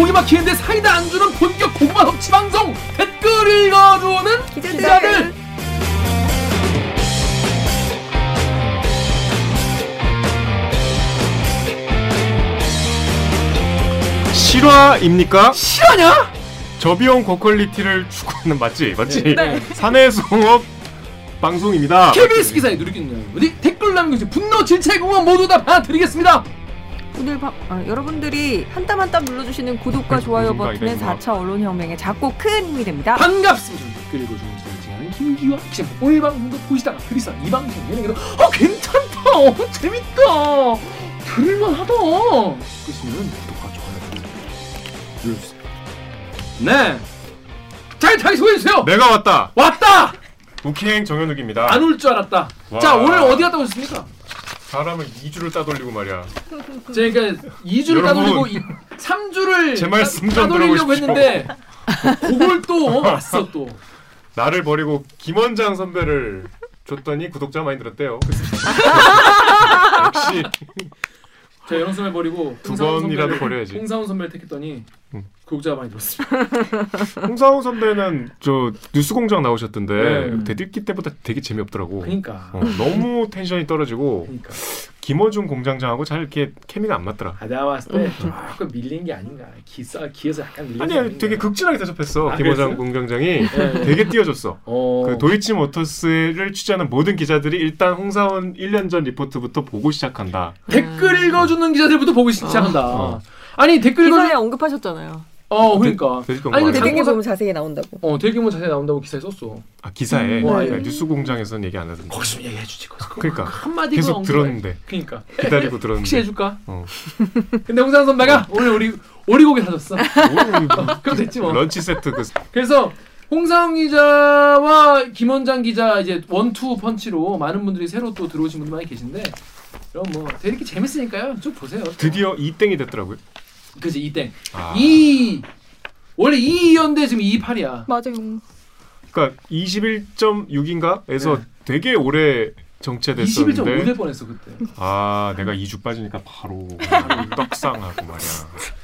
목이 막히는데 사이다 안 주는 본격 고구마 섭취 방송 댓글 읽어주는 기자들. 기자들. 실화입니까? 실화냐? 저비용 고퀄리티를 추구하는 맞지? 맞지? 네. 사내송업 방송입니다. KBS 기사에 누리겠네요. 어디 댓글 남겨주세요. 분노, 질책, 응원 모두 다 받아드리겠습니다. 오늘 바, 아, 여러분들이 한 땀 한땀 눌러주시는 구독과 무슨 좋아요 버튼은 이거. 4차 언론혁명에 작고 큰 힘이 됩니다. 반갑습니다. 댓글 읽어주는 기자는 김기화 기자. 오늘 방송도 보시다가 그리서 이 방송 예능에도 어 괜찮다, 어, 재밌다, 들을만하다. 그러시면 구독과 좋아요 눌러주세요. 네. 잘 자기 소개해주세요. 내가 왔다. 왔다. 우킹 정현욱입니다. 안 올 줄 알았다. 와. 자 오늘 어디 갔다 오셨습니까? 사람을 2주를 따돌리고 말이야. 제가 2주를 여러분, 따돌리고 3주를 제 말씀 좀 따돌리려고. 했는데 그걸 또 어, 왔어 또. 나를 버리고 김원장 선배를 줬더니 구독자 많이 늘었대요. 역시 제가 영선을 버리고 두 번이라도 버려야지. 홍사훈 선배를 택했더니 응. 구독자가 많이 늘었습니다. 홍사훈 선배는 저 뉴스공장 나오셨던데 네. 대들기 때보다 되게 재미없더라고. 그러니까. 어, 너무 텐션이 떨어지고 그러니까. 김어준 공장장하고 잘 이렇게 케미가 안 맞더라. 아, 내가 봤을 때 조금 밀린 게 아닌가. 기사 기에서 약간 밀린 게 아니. 되게 극진하게 대접했어 아, 그랬어요? 공장장이 네. 되게 띄워줬어. 어. 그 도이치 모터스를 취재하는 모든 기자들이 일단 홍사원 1년 전 리포트부터 보고 시작한다. 댓글 읽어주는 기자들부터 보기 시작한다. 어. 아니 댓글 기사에 읽어주. 언급하셨잖아요. 어 그러니까. 대- 아니 그 장고사- 보면 자세히 나온다고. 어 대규모 자세히 나온다고 기사에 썼어. 아 기사에 음, 와, 네, 예. 뉴스 공장에서는 얘기 안 하던데. 거기서 얘기해 주지. 거기서. 그러니까. 한 마디 계속 들었는데 그러니까. 기다리고 들었는데. 혹시 해줄까? 어. 근데 홍상 선배가 오늘 우리 오리고기 사줬어. 오, 그럼 됐지 뭐. 런치 세트 그 그래서 홍상 기자와 김원장 기자 이제 원투 펀치로 많은 분들이 새로 또 들어오신 분들 많이 계신데 그럼 뭐 되게 재밌으니까요. 쭉 보세요. 드디어 이 땡이 됐더라고요. 그지 이땡 아. 이 원래 2였는데 지금 28이야. 맞아요. 그러니까 21.6인가에서 네. 되게 오래 21.5될 정체됐었는데 뻔했어 그때. 아 내가 2주 빠지니까 바로 떡상하고 말이야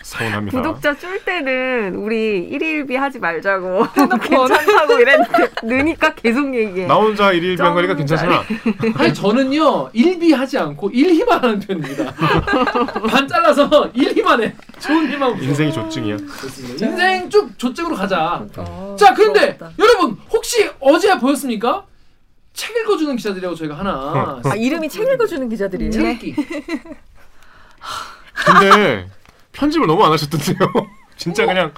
서운합니다. 구독자 줄 때는 우리 1일비 하지 말자고 괜찮다고 이랬는데 느니까 계속 얘기해. 나 혼자 일일 병가니까 점 괜찮잖아. 아니 저는요 일비하지 않고 일희만 하는 편입니다. 반 잘라서 일희만 해. 좋은 희만 인생이 조증이야. 인생 쭉 조증으로 가자. 어, 자 그런데 부럽다. 여러분 혹시 어제 보였습니까? 책 읽어주는 기자들이라고 저희가 하나 아 이름이 책 읽어주는 기자들이에요? 책 읽기 근데 편집을 너무 안 하셨던데요. 진짜 그냥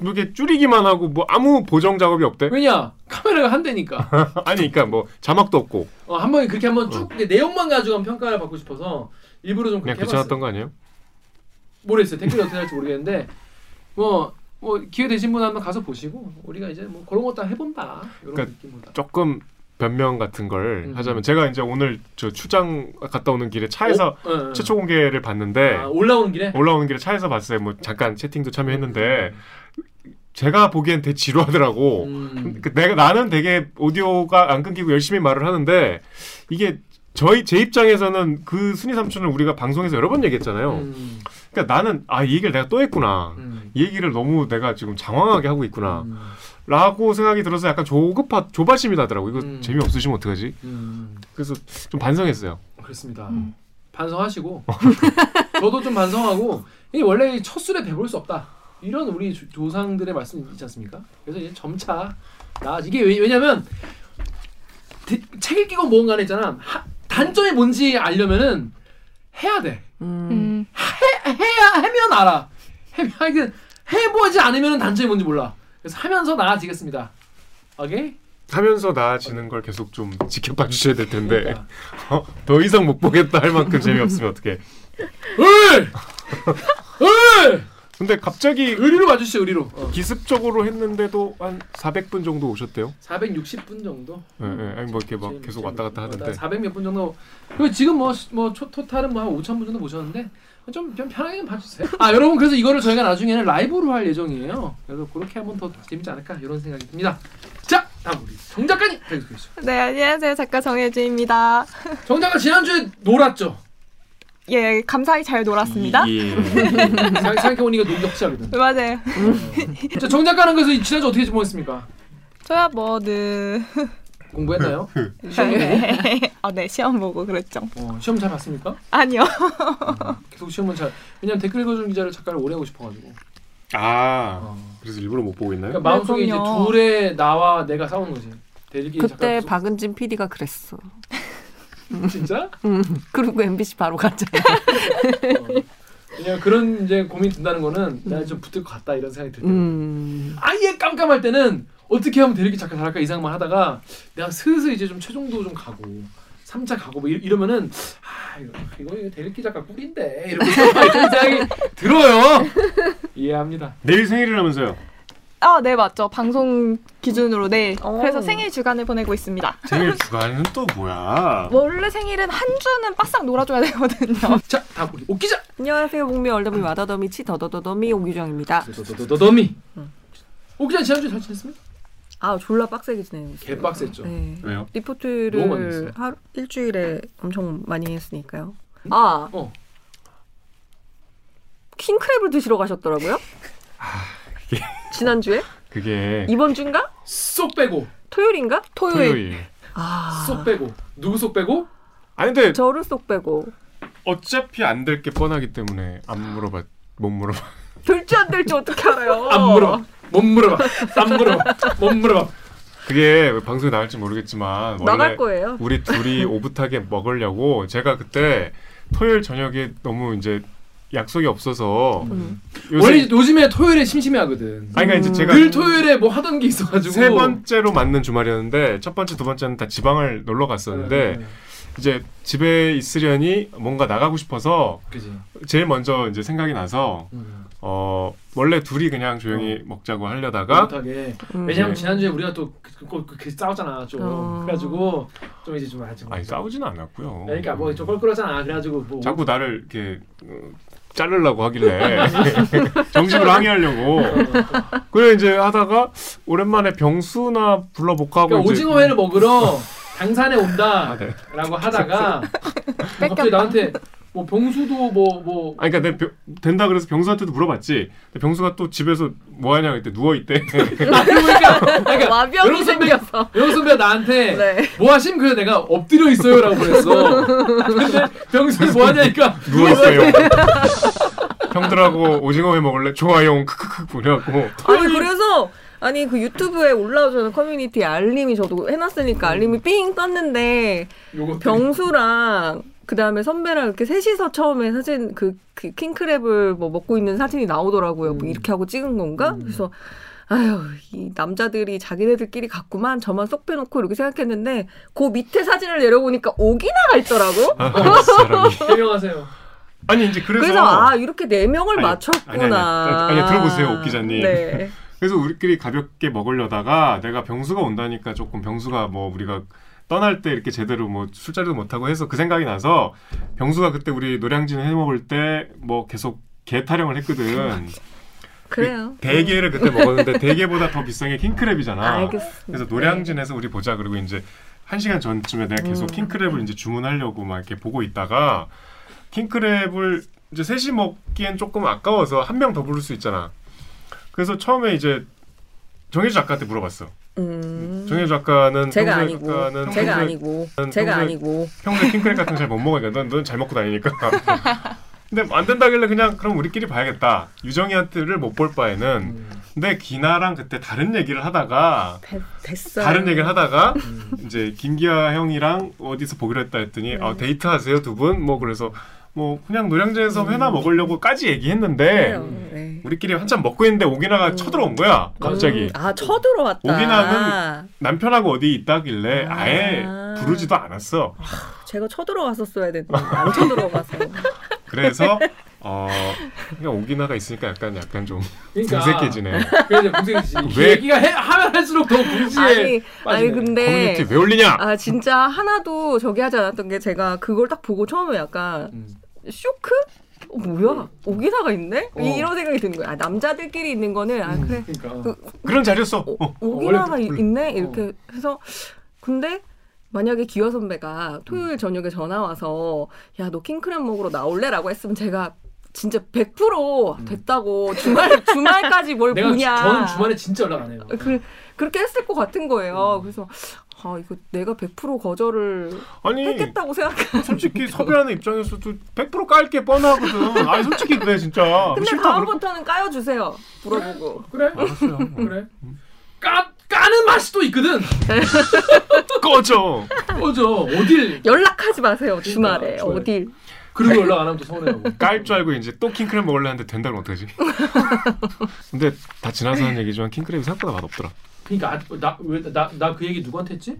이렇게 줄이기만 하고 뭐 아무 보정 작업이 없대. 왜냐 카메라가 한 대니까 아니 그러니까 뭐 자막도 없고 어, 한 번에 그렇게 한번 쭉 내용만 가지고 평가를 받고 싶어서 일부러 좀 그냥 그렇게 괜찮았던 해봤어요. 거 아니에요? 모르겠어요 댓글이 어떻게 할지 모르겠는데 뭐. 뭐 기회 되신 분 한번 가서 보시고 우리가 이제 뭐 그런 것도 해본다 이런 그러니까 느낌보다 조금 변명 같은 걸 음. 하자면 제가 이제 오늘 저 출장 갔다 오는 길에 차에서 어? 어, 어. 최초 공개를 봤는데 아, 올라오는 길에 올라오는 길에 차에서 봤어요. 뭐 잠깐 채팅도 참여했는데 제가 보기엔 되게 지루하더라고. 음. 그 내가 나는 되게 오디오가 안 끊기고 열심히 말을 하는데 이게 저희 제 입장에서는 그 순위 삼촌을 우리가 방송에서 여러 번 얘기했잖아요. 음. 그러니까 나는 아 이 얘기를 내가 또 했구나. 음. 이 얘기를 너무 내가 지금 장황하게 하고 있구나. 음. 라고 생각이 들어서 약간 조급하 조바심이 나더라고. 이거 음. 재미 없으시면 어떡하지? 음. 그래서 좀 반성했어요. 그렇습니다. 음. 반성하시고 저도 좀 반성하고 이 원래 첫 술에 배볼 수 없다. 이런 우리 조- 조상들의 말씀 있지 않습니까? 그래서 이제 점차 나 이게 왜, 왜냐면 대- 책 읽기고 뭔가 는 있잖아. 하, 단점이 뭔지 알려면은 해야 돼. 음. 해야 하면 알아. 해, 하여튼 해보지 않으면 단점이 뭔지 몰라. 그래서 하면서 나아지겠습니다. 오케이? 하면서 나아지는 걸 계속 좀 지켜봐 주셔야 될 텐데 그러니까. 어, 더 이상 못 보겠다 할 만큼 재미없으면 어떡해. 을! 을! 근데 갑자기 의리로 와주시죠 의리로. 어. 기습적으로 했는데도 한 400분 정도 오셨대요. 460분 정도. 예, 예. 아니 뭐 이렇게 막 계속 왔다 갔다 하는데 400몇 분 정도. 그리고 지금 뭐뭐 토탈은 뭐 한 5천 분 정도 보셨는데 좀, 좀 편하게 좀 봐주세요. 아 여러분 그래서 이거를 저희가 나중에는 라이브로 할 예정이에요. 그래서 그렇게 하면 더 재밌지 않을까 이런 생각이 듭니다. 자 다음 우리 정 작가님 계속해주시죠. 네, 안녕하세요. 작가 정혜주입니다. 정 작가 지난주에 놀았죠. 예, 감사히 잘 놀았습니다. 예. 생각해보니까 놀기 확실하거든. 맞아요. 자, 정 작가는 그래서 지난주 어떻게 지냈습니까? 저야 뭐, 네. 공부했나요? 시험 보고? 아, 네, 시험 보고 그랬죠. 어, 시험 잘 봤습니까? 아니요. 계속 시험은 잘. 왜냐면 댓글 읽어주는 기자를 작가를 오래 하고 싶어가지고. 아 어. 그래서 일부러 못 보고 있나요? 그러니까 마음속에 이제 그럼요. 둘의 나와 내가 싸우는 거지. 대리기 그때 작가 박은진 PD가 그랬어. 진짜? 음, 그리고 MBC 바로 갔잖아. 어. 왜냐면 그런 이제 고민 든다는 거는 내가 좀 붙을 것 같다 이런 생각이 들 때. 음. 아예 깜깜할 때는 어떻게 하면 대리기 작가 잘할까 이 생각만 하다가 내가 슬슬 이제 좀 최종도 좀 가고 3차 가고 뭐 이러- 이러면은 아 이거 이거 이거 대리기 작가 꿀인데 이러면서 생각이 들어요. 이해합니다. 내일 생일이라면서요? 아, 네, 맞죠. 방송 기준으로, 네. 오. 그래서 생일 주간을 보내고 있습니다. 생일 주간은 또 뭐야? 원래 생일은 한 주는 바싹 놀아줘야 되거든요. 자 다음 우리 오기자. 안녕하세요. 복미 얼더미 와더더미 치 더더더더미 오규정입니다. 도도도도도미. 오기자 지난주 잘 지냈습니까? 아 졸라 빡세게 지내고 있어요. 개 빡셌죠. 네. 왜요? 리포트를. 하루 일주일에 엄청 많이 했으니까요. 아 어. 킹크랩을 드시러 가셨더라고요. 지난주에 그게 이번 주인가? 쏙 빼고 토요일인가? 토요일. 토요일. 아 쏙 빼고 누구 쏙 빼고? 아니 근데 저를 쏙 빼고 어차피 안 될 게 뻔하기 때문에 안 물어봐 못 물어봐. 될지 안 될지 어떻게 알아요? 안 물어봐. 못 물어봐. 안 물어봐. 못 물어봐. 그게 왜 방송에 나갈지 모르겠지만 원래 나갈 거예요. 우리 둘이 오붓하게 먹으려고 제가 그때 토요일 저녁에 너무 이제 약속이 없어서 음. 요새 원래 요즘에 토요일에 심심해하거든. 아니 그러니까 이제 제가 늘 토요일에 뭐 하던 게 있어가지고 세 번째로 맞는 주말이었는데 첫 번째 두 번째는 다 지방을 놀러 갔었는데 네, 이제 집에 있으려니 뭔가 나가고 싶어서 그지. 제일 먼저 이제 생각이 나서 음. 어 원래 둘이 그냥 조용히 먹자고 하려다가 못하게. 음. 왜냐면 지난주에 우리가 또 그, 그, 그, 그 싸웠잖아 좀. 어. 그래가지고 좀 이제 좀 아직. 아니 싸우지는 않았고요. 그러니까 뭐 좀 껄끄러잖아. 그래가지고 뭐 자꾸 나를 이렇게 어, 자르려고 하길래 정식으로 항의하려고 그래 이제 하다가 오랜만에 병수나 불러볼까 하고 그러니까 이제 오징어회를 먹으러 당산에 온다라고 아, 네. 하다가 뭐 갑자기 나한테 뭐 병수도 뭐 뭐. 아니 그러니까 내 병- 된다 그래서 병수한테도 물어봤지. 근데 병수가 또 집에서 뭐 하냐 그때 누워 있대. 아, 그러니까 그러니까 와병이 여러 선배- 생겨서. 영선배가 나한테 네. 뭐 하심? 그래서 내가 엎드려 있어요라고 그랬어. 근데 병수이 뭐 하냐니까 누워 있어요. 형들하고 오징어 회 먹을래? 좋아요. 크크크 보내고. 아니 그래서 아니 그 유튜브에 올라오는 커뮤니티 알림이 저도 해놨으니까 알림이 삥 떴는데 병수랑 그 다음에 선배랑 이렇게 셋이서 처음에 사진 그, 그 킹크랩을 뭐 먹고 있는 사진이 나오더라고요. 뭐 음. 이렇게 하고 찍은 건가? 음. 그래서 아유 이 남자들이 자기네들끼리 갔구만 저만 쏙 빼놓고 이렇게 생각했는데 그 밑에 사진을 내려보니까 오기나가 있더라고. 아, 이 사람이. 해명하세요. 아니 이제 그래서, 그래서 아 이렇게 네 명을 아니, 맞췄구나. 아니, 아니, 아니, 들어보세요, 오 기자님. 네. 그래서 우리끼리 가볍게 먹으려다가 내가 병수가 온다니까 조금 병수가 뭐 우리가 떠날 때 이렇게 제대로 뭐 술자리도 못 하고 해서 그 생각이 나서 병수가 그때 우리 노량진 해 먹을 때 뭐 계속 개 타령을 했거든. 그래요. 대게를 그때 먹었는데 대게보다 더 비싼 게 킹크랩이잖아. 알겠습니다. 그래서 노량진에서 우리 보자 그리고 이제 한 시간 전쯤에 내가 계속 음. 킹크랩을 이제 주문하려고 막 이렇게 보고 있다가 킹크랩을 이제 셋이 먹기엔 조금 아까워서 한 명 더 부를 수 있잖아. 그래서 처음에 이제 정혜주 작가한테 물어봤어. 음. 정혜주 작가는 제가 아니고 작가는 제가 아니고 제가 아니고 평소에 킹크랩 같은 거 잘 못 먹으니까 넌넌잘 먹고 다니니까. 근데 안 된다길래 그냥 그럼 우리끼리 봐야겠다. 유정이한테를 못 볼 바에는 음. 근데 기나랑 그때 다른 얘기를 하다가 됐, 됐어요. 다른 얘기를 하다가 음. 이제 김기아 형이랑 어디서 보기로 했다 했더니 네. 아, 데이트하세요 두 분 뭐 그래서 뭐 그냥 노량진에서 음. 회나 먹으려고까지 얘기했는데. 네. 우리끼리 한참 먹고 있는데 오기나가 음. 쳐들어온 거야 갑자기 음, 아 쳐들어왔다. 오기나는 남편하고 어디 있다길래 아. 아예 부르지도 않았어 제가 쳐들어왔었어야 됐는데 안 쳐들어가서. 그래서 어 그냥 오기나가 있으니까 약간 약간 좀 그러니까 궁색해지네 그래서 공생이지. 왜- 얘기가 해, 하면 할수록 더 궁지에 아니 아니 빠지네. 근데 커뮤니티 왜 올리냐 아 진짜 하나도 저기 하지 않았던 게 제가 그걸 딱 보고 처음에 약간 음. 쇼크? 어, 뭐야 오기나가 있네? 어. 이런 생각이 든 거야. 아, 남자들끼리 있는 거는 아 그래 그러니까. 그- 그런 자리였어 오, 어. 이- 있네 이렇게 해서 근데 만약에 기화 선배가 토요일 저녁에 전화 와서 야 너 킹크랩 먹으러 나올래라고 했으면 제가 진짜 100% 됐다고 주말 주말까지 뭘 내가 보냐. 주- 저는 주말에 진짜 연락 안 해요. 그 그렇게 했을 것 같은 거예요. 음. 그래서 아 이거 내가 100% 거절을 아니 했겠다고 생각. 솔직히 섭외하는 입장에서도 100% 깔 게 뻔하거든. 아니 솔직히 그래 진짜. 근데 다음부터는 까여 주세요. 물어보고. 그래? 거- 알았어요. 그래. 까 까는 맛이 또 있거든. 꺼져. 꺼져. 어딜 연락하지 마세요 주말에 좋아요. 어딜. 그리고 연락 안 하면 또 서운해하고. 깔 줄 알고 이제 또 킹크랩 먹으려 하는데 된다면 어떡하지? 근데 다 지나서 하는 얘기지만 킹크랩이 생각보다 맛없더라. 그러니까 나왜나나 그 얘기 누구한테 했지?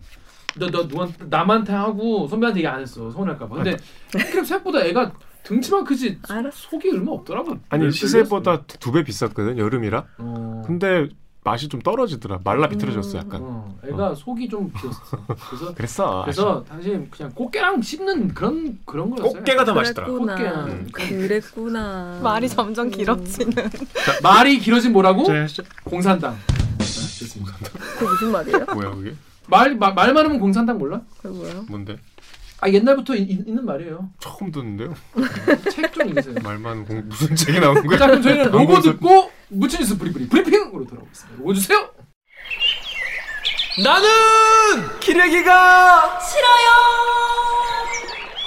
너너 누구한테 남한테 하고 선배한테 얘기 안 했어 서운할까봐. 근데 킹크랩 생각보다 애가 등치만 크지 알았어. 속이 얼마 없더라고. 아니 별- 시세보다 두 배 비쌌거든 여름이라. 어. 근데 맛이 좀 떨어지더라. 말라 비틀어졌어 약간. 어, 애가 속이 좀 비었어. 그래서 그랬어. 그래서 사실 그냥 꽃게랑 씹는 그런 그런 거였어요. 꽃게가 더 맛있더라. 그랬구나. 꽃게야. 그랬구나. 말이 점점 길어지는. 말이 길어진 뭐라고? 자. 공산당. 네, 좋습니다. 그게 무슨 말이에요? 뭐야 그게? 말, 말, 말 많으면 공산당 몰라? 그게 뭐예요? 뭔데? 아 옛날부터 이- 이- 있는 말이에요. 처음 듣는데요. 책좀 읽으세요. 말만 공 무슨 책이 나오는 거야? 자 그럼 저희는 로고 광고에서- 듣고 무친뉴스 브리브리 브리핑으로 돌아오겠습니다. 로고 주세요. 나는 기레기가 싫어요.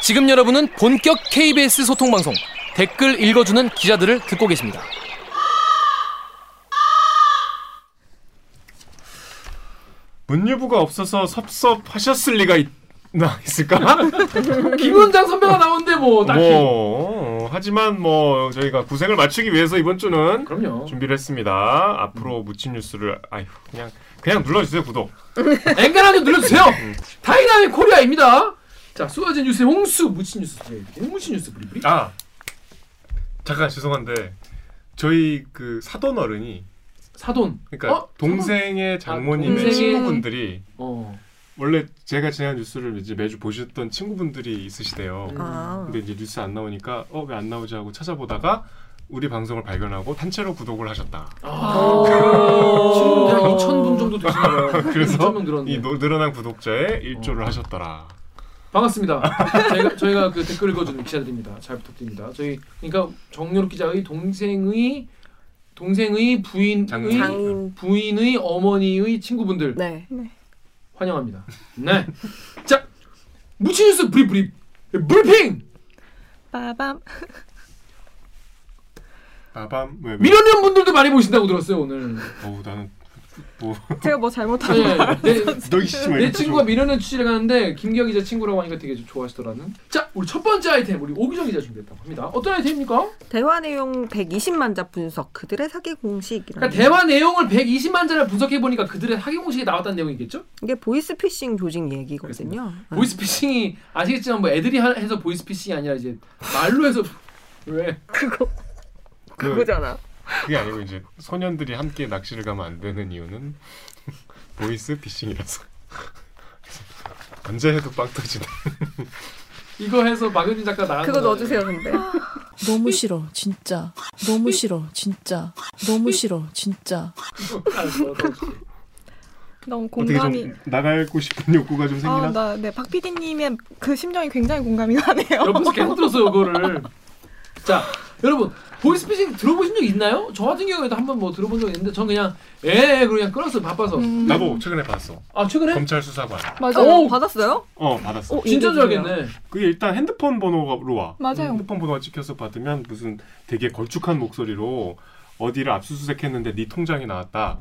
지금 여러분은 본격 KBS 소통 방송 댓글 읽어주는 기자들을 듣고 계십니다. 무뉴브가 없어서 섭섭하셨을 리가 있 나 있을까? 김원장 선배가 나오는데 뭐 딱히. 뭐 하지만 뭐 저희가 구색을 맞추기 위해서 이번 주는 그럼요. 준비를 했습니다. 앞으로 묻힌 뉴스를 아유 그냥 그냥 눌러주세요 구독. 앵간하게 눌러주세요. Dynamic Korea입니다. 자 쏟아진 뉴스의 홍수 묻힌 뉴스 브리브리 묻힌 뉴스 브리브리. 아 잠깐 죄송한데 저희 그 사돈 어른이 사돈. 그러니까 어? 동생의 장모님의 동생의- 친구분들이 어. 원래 제가 진행한 뉴스를 이제 매주 보셨던 친구분들이 있으시대요. 음. 아. 근데 이제 뉴스 안 나오니까 어 왜 안 나오지 하고 찾아보다가 우리 방송을 발견하고 단체로 구독을 하셨다. 아. 오. 지금 한 2천 분 정도 되시나요? 그래서 2천 명 들었는데. 이 노- 늘어난 구독자에 일조를 어. 하셨더라. 반갑습니다. 저희가, 저희가 그 댓글 읽어주는 기자들입니다. 잘 부탁드립니다. 저희 그러니까 정연욱 기자의 동생의 동생의 부인의 장인. 부인의 어머니의 친구분들 네. 환영합니다. 네. 자 묻힌 뉴스 브리 브리 브리핑 빠밤. 빠밤 왜, 왜? 미성년 분들도 많이 보신다고 들었어요 오늘. 어우 나는 뭐 제가 뭐 잘못한 네, 내, 너희 씨발 내 친구가 미련년 취재를 가는데 김기영 기자 친구라고 하니까 되게 좀 좋아하시더라는. 자 우리 첫 번째 아이템 우리 오기정 기자 준비했다고 합니다. 어떤 아이템입니까? 대화 내용 120만 자 분석 그들의 사기 공식이라는 그러니까 대화 내용을 120만 자를 분석해 보니까 그들의 학위 공식에 나왔다는 내용이겠죠? 이게 보이스피싱 조직 얘기거든요. 네. 보이스피싱이 아시겠지만 뭐 애들이 하- 해서 보이스피싱이 아니라 이제 말로 해서 왜? 그거 그, 그거잖아. 그게 아니고 이제 소년들이 함께 낚시를 가면 안 되는 이유는 보이스 피싱이라서 언제 해도 빵 터지네. 이거 해서 박은진 작가 나가는 그거 거 넣어주세요, 근데. 너무 싫어 진짜 너무 싫어 진짜 너무 싫어 진짜. 너무 어떻게 공감이. 좀 나가고 싶은 욕구가 좀 생기나? 아, 나, 네, 박 PD님의 그 심정이 굉장히 공감이 가네요. 옆에서 계속 들었어요 그거를. 자 여러분 보이스피싱 들어보신 적 있나요? 저 같은 경우에도 한번 뭐 들어본 적 있는데 전 그냥 에 그냥 끊었어요 바빠서. 음. 나도 최근에 봤어. 아 최근에? 검찰 수사관. 맞아요. 오! 받았어요? 어 받았어. 어, 진짜. 알겠네. 그게 일단 핸드폰 번호로 와. 맞아요. 핸드폰 번호가 찍혀서 받으면 무슨 되게 걸쭉한 목소리로 어디를 압수수색했는데 네 통장이 나왔다.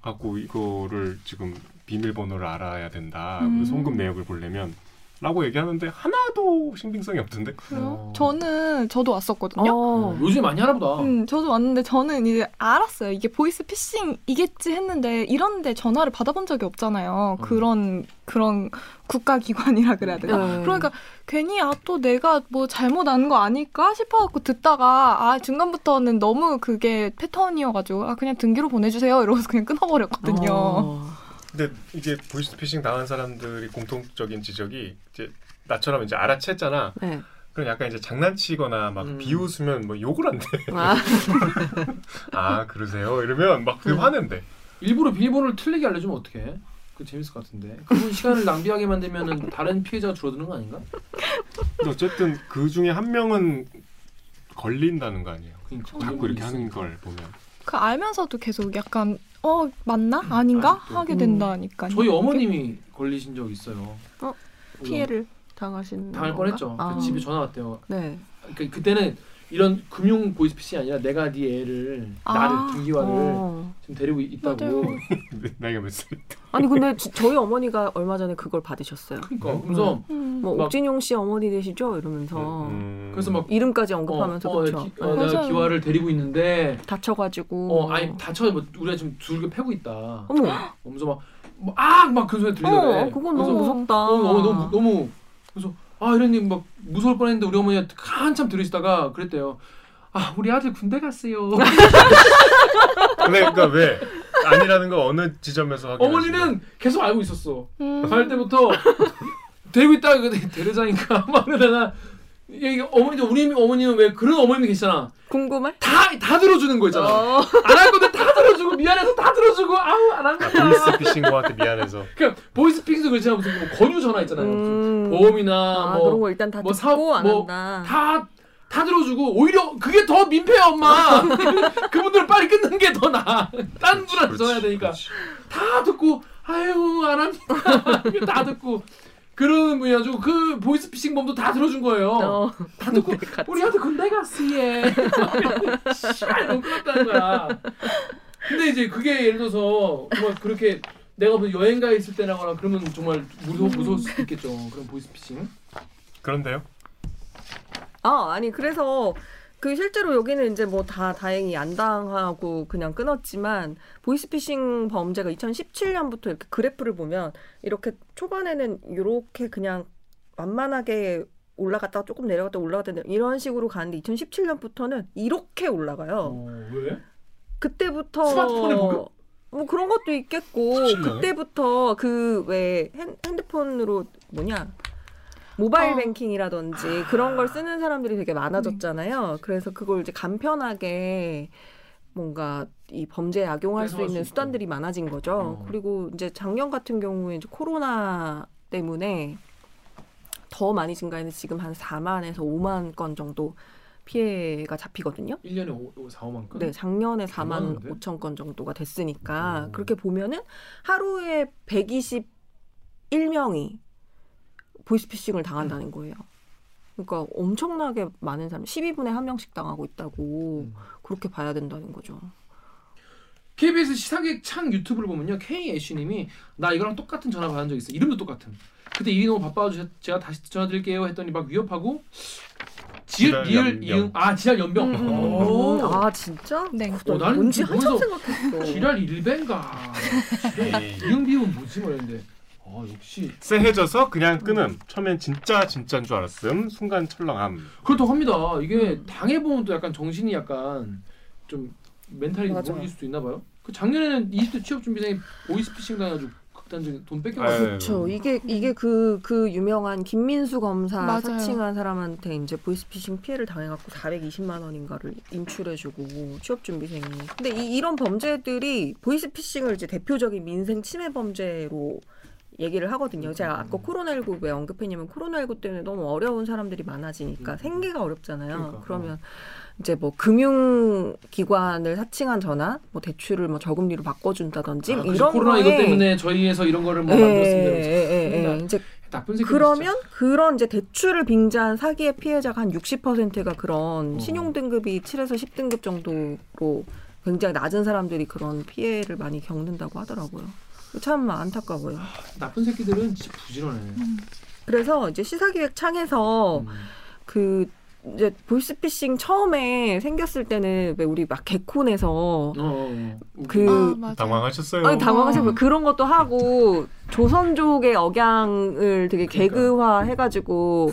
갖고 이거를 지금 비밀번호를 알아야 된다. 음. 송금 내역을 보려면 라고 얘기하는데 하나도 신빙성이 없던데. 그래요? 저는 저도 왔었거든요. 어. 요즘 많이 하나 보다. 음, 저도 왔는데 저는 이제 알았어요. 이게 보이스 피싱이겠지 했는데 이런데 전화를 받아본 적이 없잖아요. 음. 그런 그런 국가 기관이라 그래야 되나? 네. 그러니까 괜히 아 또 내가 뭐 잘못 안거 아닐까 싶어 갖고 듣다가 아 중간부터는 너무 그게 패턴이어 가지고 아 그냥 등기로 보내 주세요 이러고서 그냥 끊어 버렸거든요. 어. 근데 이게 보이스피싱 당한 사람들이 공통적인 지적이 이제 나처럼 이제 알아챘잖아. 네. 그럼 약간 이제 장난치거나 막 음. 비웃으면 뭐 욕을 한대. 아, 아 그러세요? 이러면 막 음. 화낸대. 일부러 비밀번호를 틀리게 알려주면 어떡해? 그 재밌을 것 같은데. 그분 시간을 낭비하게 만들면은 다른 피해자가 줄어드는 거 아닌가? 근데 어쨌든 그 중에 한 명은 걸린다는 거 아니에요. 그러니까 자꾸 이렇게 하는 있으니까. 걸 보면. 그 알면서도 계속 약간 어 맞나 아닌가 아직도. 하게 음. 된다니까. 저희 어머님이 걸리신 적 있어요. 어? 피해를 당하신 당할 건가? 뻔했죠. 아. 그 집에 전화 왔대요. 네. 그 그때는 이런 금융 보이스피싱이 아니라 내가 네 애를 아. 나를 김기화를 어. 지금 데리고 있다고. 맞아요. 나이가 몇 살? 아니 근데 지- 저희 어머니가 얼마 전에 그걸 받으셨어요. 그러니까 그래서 음. 뭐 막- 옥진용 씨 어머니 되시죠? 이러면서 음. 그래서 막 이름까지 언급하면서 어, 어, 그렇죠. 기, 어, 내가. 기화를 데리고 있는데 다쳐가지고. 어 아니 다쳐 뭐 우리가 지금 둘게 패고 있다. 어머. 그러면서 막아막 그런 소리 들리더래. 어, 그건 너무 무섭다. 어, 너무 너무 너무 그래서 아 이런님 막 무서울 뻔했는데 우리 어머니가 한참 들으시다가 그랬대요. 아 우리 아들 군대 갔어요. 그러니까 왜 아니라는 거 어느 지점에서 확인하시나요? 어머니는 계속 알고 있었어. 음. 갈 때부터 데리고 있다가 그 대대장인가 막 이게 어머니도 우리 어머니는 왜 그런 어머님이 계시잖아. 궁금해? 다 다 들어주는 거 있잖아. 어. 안할 건데 다 들어주고 미안해서 다 들어주고 아우 안한 거야. 보이스피싱거한테 미안해서. 그러니까 보이스피싱도 그렇지만 무슨 뭐 권유 전화 있잖아요. 음. 보험이나 아, 뭐 그런 거 일단 다뭐 듣고 사업, 안뭐 한다. 다, 다 들어주고 오히려 그게 더 민폐야 엄마 그분들 빨리 끊는 게 더 나아 딴 분한테 전화해야 되니까 그렇지. 다 듣고 아유 안 합니다 다 듣고 그러는 분이가지고 그 보이스피싱범도 다 들어준 거예요 어. 다 듣고 군대 갔지. 우리 아들 군대 얘 씨발 너무 끝났다는 거야 근데 이제 그게 예를 들어서 정말 그렇게 내가 뭐 여행 가 있을 때나거나 그러면 정말 무서 무서울 수도 있겠죠 그런 보이스피싱 그런데요? 아 아니 그래서 그 실제로 여기는 이제 뭐 다 다행히 안 당하고 그냥 끊었지만 보이스피싱 범죄가 2017년부터 이렇게 그래프를 보면 이렇게 초반에는 이렇게 그냥 완만하게 올라갔다가 조금 내려갔다 올라갔다 이런 식으로 가는데 2017년부터는 이렇게 올라가요. 어, 왜? 그때부터 스마트폰에? 뭐 그런 것도 있겠고 17년에? 그때부터 그 왜 핸드폰으로 뭐냐 모바일 어. 뱅킹이라든지 그런 걸 쓰는 사람들이 되게 음. 많아졌잖아요. 그래서 그걸 이제 간편하게 뭔가 이 범죄에 악용할 수수 있는 있고. 수단들이 많아진 거죠. 어. 그리고 이제 작년 같은 경우에 이제 코로나 때문에 더 많이 증가해서 지금 한 4만에서 5만 건 정도 피해가 잡히거든요. 1년에 5, 5 4, 5만 건? 네, 작년에 4만 많은데? 5천 건 정도가 됐으니까 오. 그렇게 보면은 하루에 121명이 보이스피싱을 당한다는 거예요. 그러니까 엄청나게 많은 사람, 12분에 한 명씩 당하고 있다고 음. 그렇게 봐야 된다는 거죠. KBS 시사기획 창 유튜브를 보면요. K 애쉬님이 나 이거랑 똑같은 전화 받은 적 있어. 이름도 똑같은. 그때 일이 너무 바빠가지고 제가 다시 전화 드릴게요 했더니 막 위협하고 지읒 리을 연병. 이응 아 지랄 연병. 음, 음, 오. 아 진짜? 네. 어, 나는 뭔지 한참 생각했어. 지랄. 에이. 이응 비응 뭐지 말했는데. 아 역시 쎄해져서 그냥 끊음. 처음엔 진짜 진짜인 줄 알았음. 순간 철렁함. 그렇다고 합니다. 이게 음. 당해보면 또 약간 정신이 약간 좀 멘탈이. 무너질 수도 있나 봐요. 그 작년에는 20대 취업 준비생이 보이스피싱 당해가지고 극단적인 돈 아유. 뺏겨가지고 그렇죠. 이게 이게 그그 유명한 김민수 검사 맞아요. 사칭한 사람한테 이제 보이스피싱 피해를 당해갖고 420만 원인가를 인출해주고 취업 준비생이. 근데 이, 이런 범죄들이 보이스피싱을 이제 대표적인 민생 침해 범죄로 얘기를 하거든요. 제가 아까 코로나19 왜 언급했냐면 코로나19 때문에 너무 어려운 사람들이 많아지니까 음. 생계가 어렵잖아요. 그러니까, 그러면 이제 뭐 금융기관을 사칭한 전화, 뭐 대출을 뭐 저금리로 바꿔준다든지 아, 이런 코로나 이것 때문에 저희 에서 이런 거를 뭐 예, 만들었습니다. 예, 예, 예. 이제 새끼 그러면 그런 이제 대출을 빙자한 사기의 피해자가 한 60%가 그런 어. 신용 등급이 7에서 10등급 정도로 굉장히 낮은 사람들이 그런 피해를 많이 겪는다고 하더라고요. 참 안타까워요. 나쁜 새끼들은 진짜 부지런해. 그래서 이제 시사기획 창에서 음. 그 이제 보이스피싱 처음에 생겼을 때는 왜 우리 막 개콘에서 어, 어, 어. 그 아. 당황하셨어요. 아니 당황하시고 어. 그런 것도 하고 조선족의 억양을 되게 그러니까. 개그화 해가지고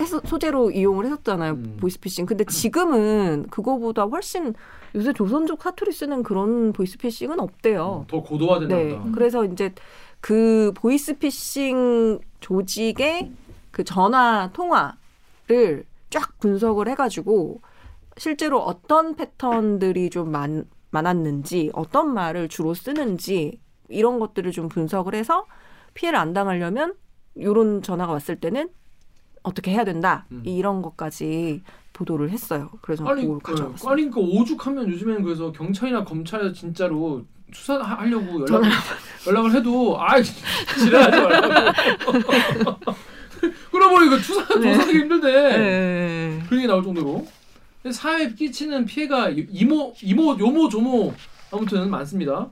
해서 소재로 이용을 했었잖아요 음. 보이스피싱. 근데 지금은 그거보다 훨씬 요새 조선족 사투리 쓰는 그런 보이스피싱은 없대요. 더 고도화된다 네, 보다. 그래서 이제 그 보이스피싱 조직의 그 전화 통화를 쫙 분석을 해가지고 실제로 어떤 패턴들이 좀 많, 많았는지 어떤 말을 주로 쓰는지 이런 것들을 좀 분석을 해서 피해를 안 당하려면 요런 전화가 왔을 때는 어떻게 해야 된다 음. 이런 것까지 보도를 했어요. 그래서 아니, 그걸 그, 가져왔어요. 아니 그 오죽하면 요즘에는 그래서 경찰이나 검찰에서 진짜로 수사하려고 연락 연락을 해도 아 지랄하지 말라고. 그러면 이거 수사 네. 조사하기 힘든데 네. 그런 게 나올 정도로 사회에 끼치는 피해가 이모 이모 요모 조모 아무튼 많습니다.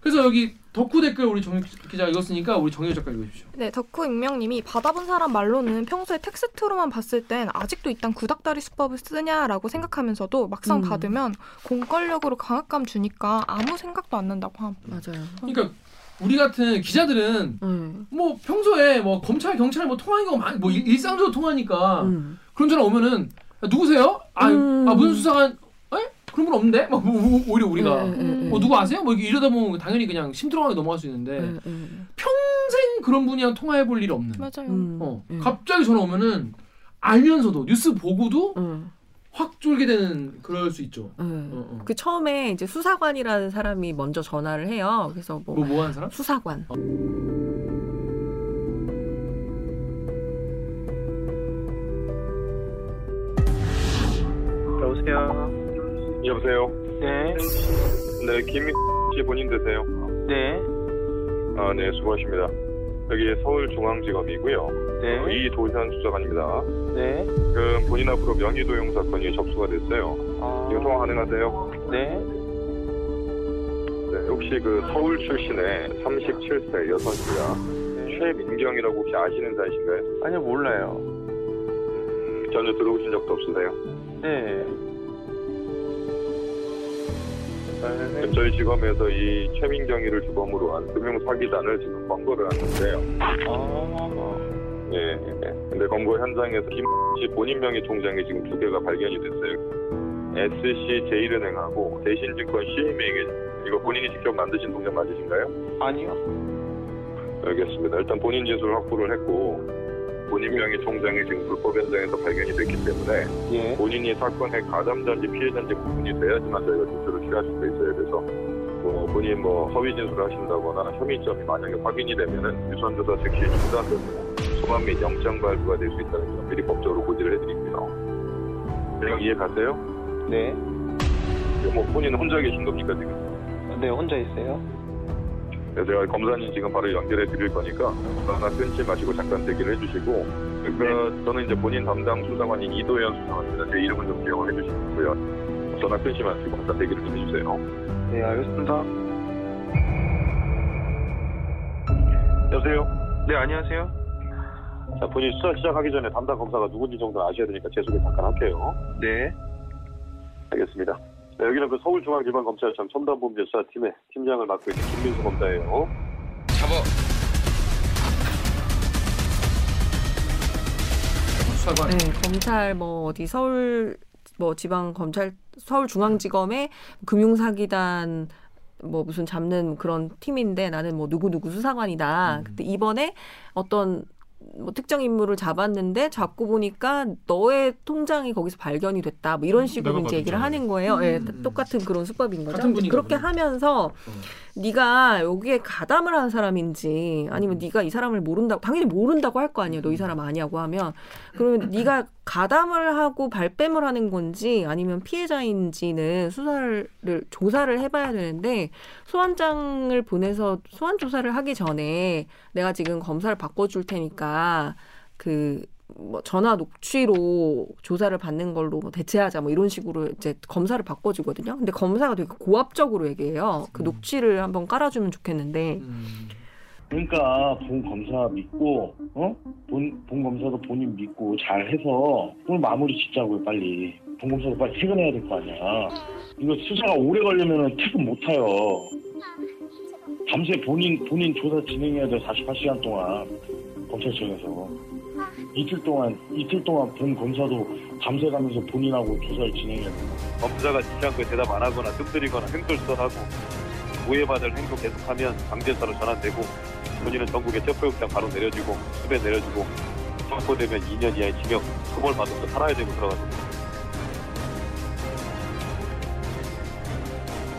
그래서 여기 덕후 댓글 우리 정혁 기자 읽었으니까 우리 정혁 작가 읽어주십시오. 네, 덕후 익명님이 받아본 사람 말로는 평소에 텍스트로만 봤을 땐 아직도 이딴 구닥다리 수법을 쓰냐라고 생각하면서도 막상 음. 받으면 공권력으로 강압감 주니까 아무 생각도 안 난다고 함. 맞아요. 그러니까 우리 같은 기자들은 음. 뭐 평소에 뭐 검찰 경찰 뭐 통하는 거 많이 뭐 일- 일상적으로 통하니까 음. 그런 전화 오면은 아, 누구세요? 아, 음. 아 무슨 수사관? 에? 그런 분 없는데? 막 뭐, 뭐, 오히려 우리가 음, 음, 음. 뭐 누구 아세요? 뭐 이러다 보면 당연히 그냥 심드렁하게 넘어갈 수 있는데. 평생 그런 분이랑 통화해 볼 일이 없는. 맞아요. 음. 어 음. 갑자기 전화 오면은 알면서도 뉴스 보고도 음. 확 쫄게 되는 그럴 수 있죠. 음. 어, 어. 그 처음에 이제 수사관이라는 사람이 먼저 전화를 해요. 그래서 뭐 뭐 뭐 하는 사람? 수사관. 여보세요. 여보세요. 네. 네, 김민 씨 본인 되세요? 네. 아, 네, 수고하십니다. 여기 서울중앙지검이고요. 네. 이도현 수사관입니다. 네. 그 본인 앞으로 명의 도용 사건이 접수가 됐어요. 아, 이거 통화 가능하세요? 네. 네, 혹시 그 서울 출신의 37세 여성입니다. 네. 최민경이라고 혹시 아시는 사이신가요? 아니요, 몰라요. 음, 전혀 들어오신 적도 없으세요? 네. 네. 지금 저희 지검에서 이 최민경이를 주범으로 한 금융 사기단을 지금 검거를 하는데요. 아, 예, 예. 근데 검거 현장에서 김씨 본인 명의 통장이 지금 두 개가 발견이 됐어요. SC 제일은행하고 대신증권 CM에게 이거 본인이 직접 만드신 통장 맞으신가요? 아니요. 알겠습니다. 일단 본인 진술 확보를 했고 본인 명의 통장이 지금 불법 현장에서 발견이 됐기 때문에 예. 본인이 사건의 가담자인지 피해자인지 구분이 돼야지만 저희가 진술을 취할 수가 있어야 돼서 뭐 본인 뭐 허위 진술을 하신다거나 혐의점이 만약에 확인이 되면은 유선 조사 즉시 중단되고 소환 및 영장 발부가 될 수 있다는 점 미리 법적으로 고지를 해드립니다. 내용 이해 가세요? 네. 뭐 본인은 혼자 계신 겁니까 지금? 네, 혼자 있어요. 그래서 제가 검사님 지금 바로 연결해 드릴 거니까 전화 끊지 마시고 잠깐 대기를 해주시고 그 저는 이제 본인 담당 수사관인 이도현 수사관입니다. 제 이름을 좀 기억을 해주시고요. 전화 끊지 마시고 잠깐 대기를 좀 해주세요. 네, 알겠습니다. 여보세요? 네, 안녕하세요. 자, 본인 수사 시작하기 전에 담당 검사가 누군지 정도 아셔야 되니까 제 소개 잠깐 할게요. 네. 알겠습니다. 네, 여기는 그 서울중앙지방검찰청 첨단범죄 수사팀의 팀장을 맡고 있는 김민수 검사예요. 수사관. 네, 검찰 뭐 어디 서울 뭐 지방 검찰 서울중앙지검의 금융사기단 뭐 무슨 잡는 그런 팀인데 나는 뭐 누구 누구 수사관이다. 음. 근데 이번에 어떤 뭐 특정 인물을 잡았는데 잡고 보니까 너의 통장이 거기서 발견이 됐다. 뭐 이런 식으로 내가 이제 얘기를. 하는 거예요. 예, 음. 똑같은 그런 수법인 거죠. 그렇게 보네. 하면서 네가 여기에 가담을 한 사람인지 아니면 네가 이 사람을 모른다고 당연히 모른다고 할 거 아니에요. 너 이 사람 아니냐고 하면. 그러면 네가 가담을 하고 발뺌을 하는 건지 아니면 피해자인지는 수사를 조사를 해봐야 되는데 소환장을 보내서 소환 조사를 하기 전에 내가 지금 검사를 바꿔줄 테니까 그 뭐 전화 녹취로 조사를 받는 걸로 뭐 대체하자 뭐 이런 식으로 이제 검사를 바꿔주거든요. 근데 검사가 되게 고압적으로 얘기해요. 그 녹취를 한번 깔아주면 좋겠는데 음. 그러니까 본 검사 믿고 어? 본, 본 검사도 본인 믿고 잘 해서 오늘 마무리 짓자고요 빨리 본 검사도 빨리 퇴근해야 될 거 아니야 이거 수사가 오래 걸리면 퇴근 못 해요 밤새 본인 본인 조사 진행해야 돼 48시간 동안 검찰청에서 이틀 동안 이틀 동안 본 검사도 밤새 가면서 본인하고 조사를 진행해야 돼 검사가 지시 않고 대답 안 하거나 뜸들이거나 횡돌설하고 오해받을 행동 계속하면 강제사로 전환되고 본인은 전국에 체포영장 바로 내려주고 수배 내려주고 선고되면 2년 이하의 징역 처벌 받으면서 살아야 되고 들어가죠.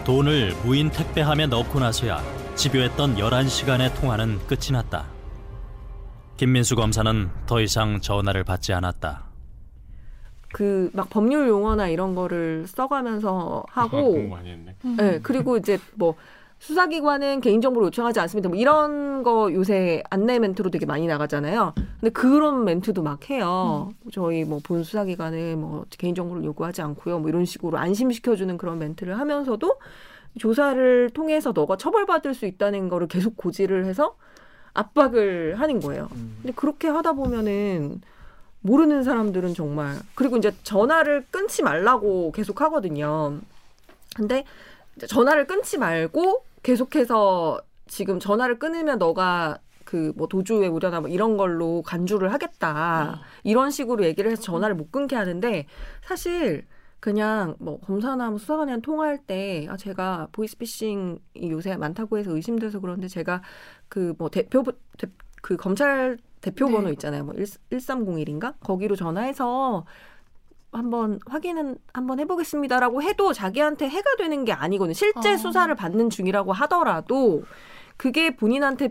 돈을 무인 택배함에 넣고 나서야 집요했던 11시간의 통화는 끝이 났다. 김민수 검사는 더 이상 전화를 받지 않았다. 그 막 법률 용어나 이런 거를 써가면서 아, 하고 공부 많이 했네. 네, 그리고 이제 뭐 수사기관은 개인정보를 요청하지 않습니다. 뭐 이런 거 요새 안내 멘트로 되게 많이 나가잖아요. 근데 그런 멘트도 막 해요. 저희 뭐 본 수사기관은 뭐 개인정보를 요구하지 않고요. 뭐 이런 식으로 안심시켜주는 그런 멘트를 하면서도 조사를 통해서 너가 처벌받을 수 있다는 거를 계속 고지를 해서 압박을 하는 거예요. 음. 근데 그렇게 하다 보면은 모르는 사람들은 정말 그리고 이제 전화를 끊지 말라고 계속 하거든요. 근데 전화를 끊지 말고 계속해서 지금 전화를 끊으면 너가 그 뭐 도주의 우려나 뭐 이런 걸로 간주를 하겠다 이런 식으로 얘기를 해서 전화를 못 끊게 하는데 사실 그냥 뭐 검사나 뭐 수사관이랑 통화할 때 아 제가 보이스피싱이 요새 많다고 해서 의심돼서 그런데 제가 그 뭐 대표 대, 그 검찰 대표 네. 번호 있잖아요. 뭐 1301인가? 거기로 전화해서 한번 확인은 한번 해보겠습니다라고 해도 자기한테 해가 되는 게 아니거든요. 실제 어. 수사를 받는 중이라고 하더라도 그게 본인한테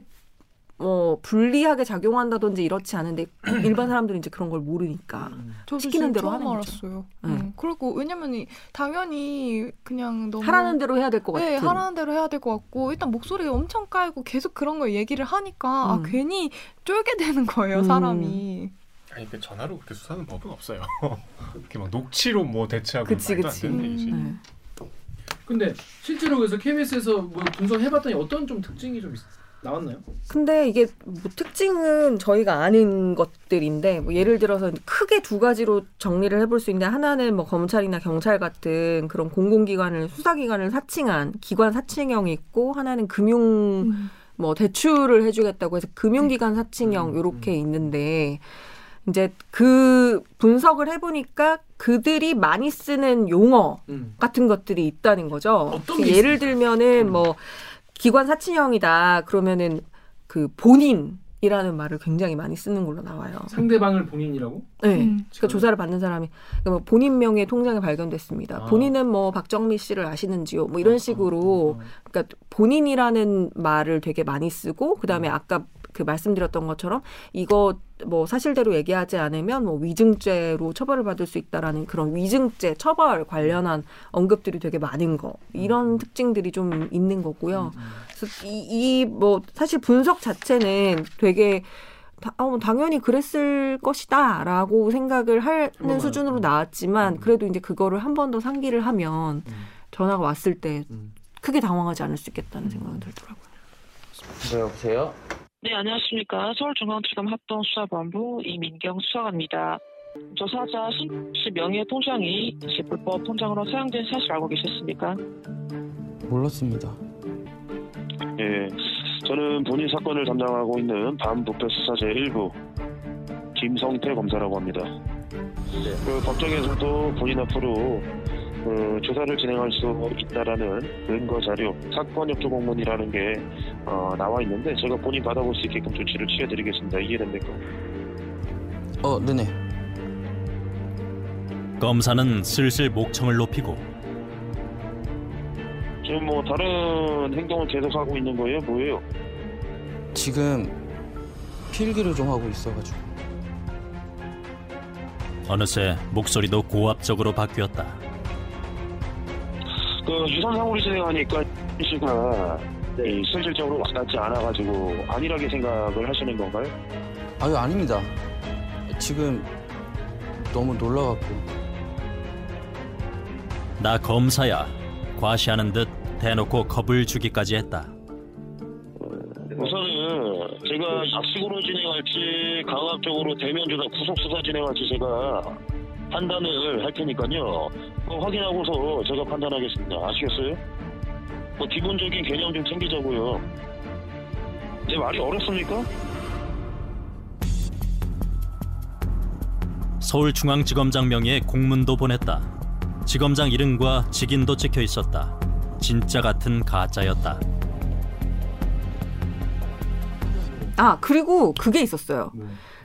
뭐 불리하게 작용한다든지 이렇지 않은데 일반 사람들은 이제 그런 걸 모르니까 저도 시키는 대로 하는 거죠. 알았어요. 네. 음, 그리고 왜냐면 이 당연히 그냥 너무 하라는 대로 해야 될 것 같은. 네, 하라는 대로 해야 될 것 같고 일단 목소리 엄청 깔고 계속 그런 걸 얘기를 하니까 음. 아 괜히 쫄게 되는 거예요 음. 사람이. 아니 그 전화로 그렇게 수사하는 법은 없어요. 이렇게 막 녹취로 뭐 대체하고 그치, 말도 그치. 안 되는 일이지. 네. 근데 실제로 그래서 KBS에서 뭐 분석해봤더니 어떤 좀 특징이 좀 있- 나왔나요? 근데 이게 뭐 특징은 저희가 아는 것들인데 뭐 예를 들어서 크게 두 가지로 정리를 해볼 수 있는데 하나는 뭐 검찰이나 경찰 같은 그런 공공기관을 수사기관을 사칭한 기관 사칭형이 있고 하나는 금융 음. 뭐 대출을 해주겠다고 해서 금융기관 사칭형 음, 요렇게 있는데 이제 그 분석을 해보니까 그들이 많이 쓰는 용어 음. 같은 것들이 있다는 거죠. 어떤 게 예를 있습니까? 들면은 뭐 기관 사칭형이다 그러면은 그 본인 이라는 말을 굉장히 많이 쓰는 걸로 나와요. 상대방을 본인이라고? 네. 음. 그러니까 조사를 받는 사람이 그러니까 뭐 본인 명의 통장에 발견됐습니다. 아. 본인은 뭐 박정미 씨를 아시는지요? 뭐 이런 식으로 그러니까 본인이라는 말을 되게 많이 쓰고 그다음에 아까 그 말씀드렸던 것처럼 이거 뭐 사실대로 얘기하지 않으면 뭐 위증죄로 처벌을 받을 수 있다라는 그런 위증죄 처벌 관련한 언급들이 되게 많은 거 이런 특징들이 좀 있는 거고요. 그래서 이뭐 사실 분석 자체는 되게 다, 어, 당연히 그랬을 것이다라고 생각을 하는 맞아요. 수준으로 나왔지만 그래도 이제 그거를 한 번 더 상기를 하면 음. 전화가 왔을 때 음. 크게 당황하지 않을 수 있겠다는 생각이 들더라고요. 네, 여보세요? 네, 안녕하십니까. 서울중앙지검 합동수사본부 이민경 수사관입니다. 조사자 신씨 명의 통장이 시 불법 통장으로 사용된 사실 알고 계셨습니까? 몰랐습니다. 예, 저는 본인 사건을 담당하고 있는 반부패수사제 1부 김성태 검사라고 합니다. 그 법정에서도 본인 앞으로 그 조사를 진행할 수 있다라는 근거 자료, 사건 협조 공문이라는 게 어, 나와 있는데 제가 본인 받아볼 수 있게끔 조치를 취해드리겠습니다. 이해됩니까? 어, 네네. 검사는 슬슬 목청을 높이고 지금 뭐 다른 행동을 계속하고 있는 거예요? 뭐예요? 지금 필기를 좀 하고 있어가지고. 어느새 목소리도 고압적으로 바뀌었다. 그 유선상으로 진행하니까 씨가 이 실질적으로 와닿지 않아가지고 안일하게 생각을 하시는 건가요? 아유, 아닙니다. 지금 너무 놀라갖고. 나 검사야. 과시하는 듯 대놓고 겁을 주기까지 했다. 우선은 제가 약식으로 진행할지 강압적으로 대면 조사 구속 수사 진행할지 제가 판단을 할 테니까요. 그거 확인하고서 제가 판단하겠습니다. 아시겠어요? 뭐 기본적인 개념 좀 챙기자고요. 제 말이 어렵습니까? 서울중앙지검장 명의의 공문도 보냈다. 지검장 이름과 직인도 찍혀 있었다. 진짜 같은 가짜였다. 아 그리고 그게 있었어요.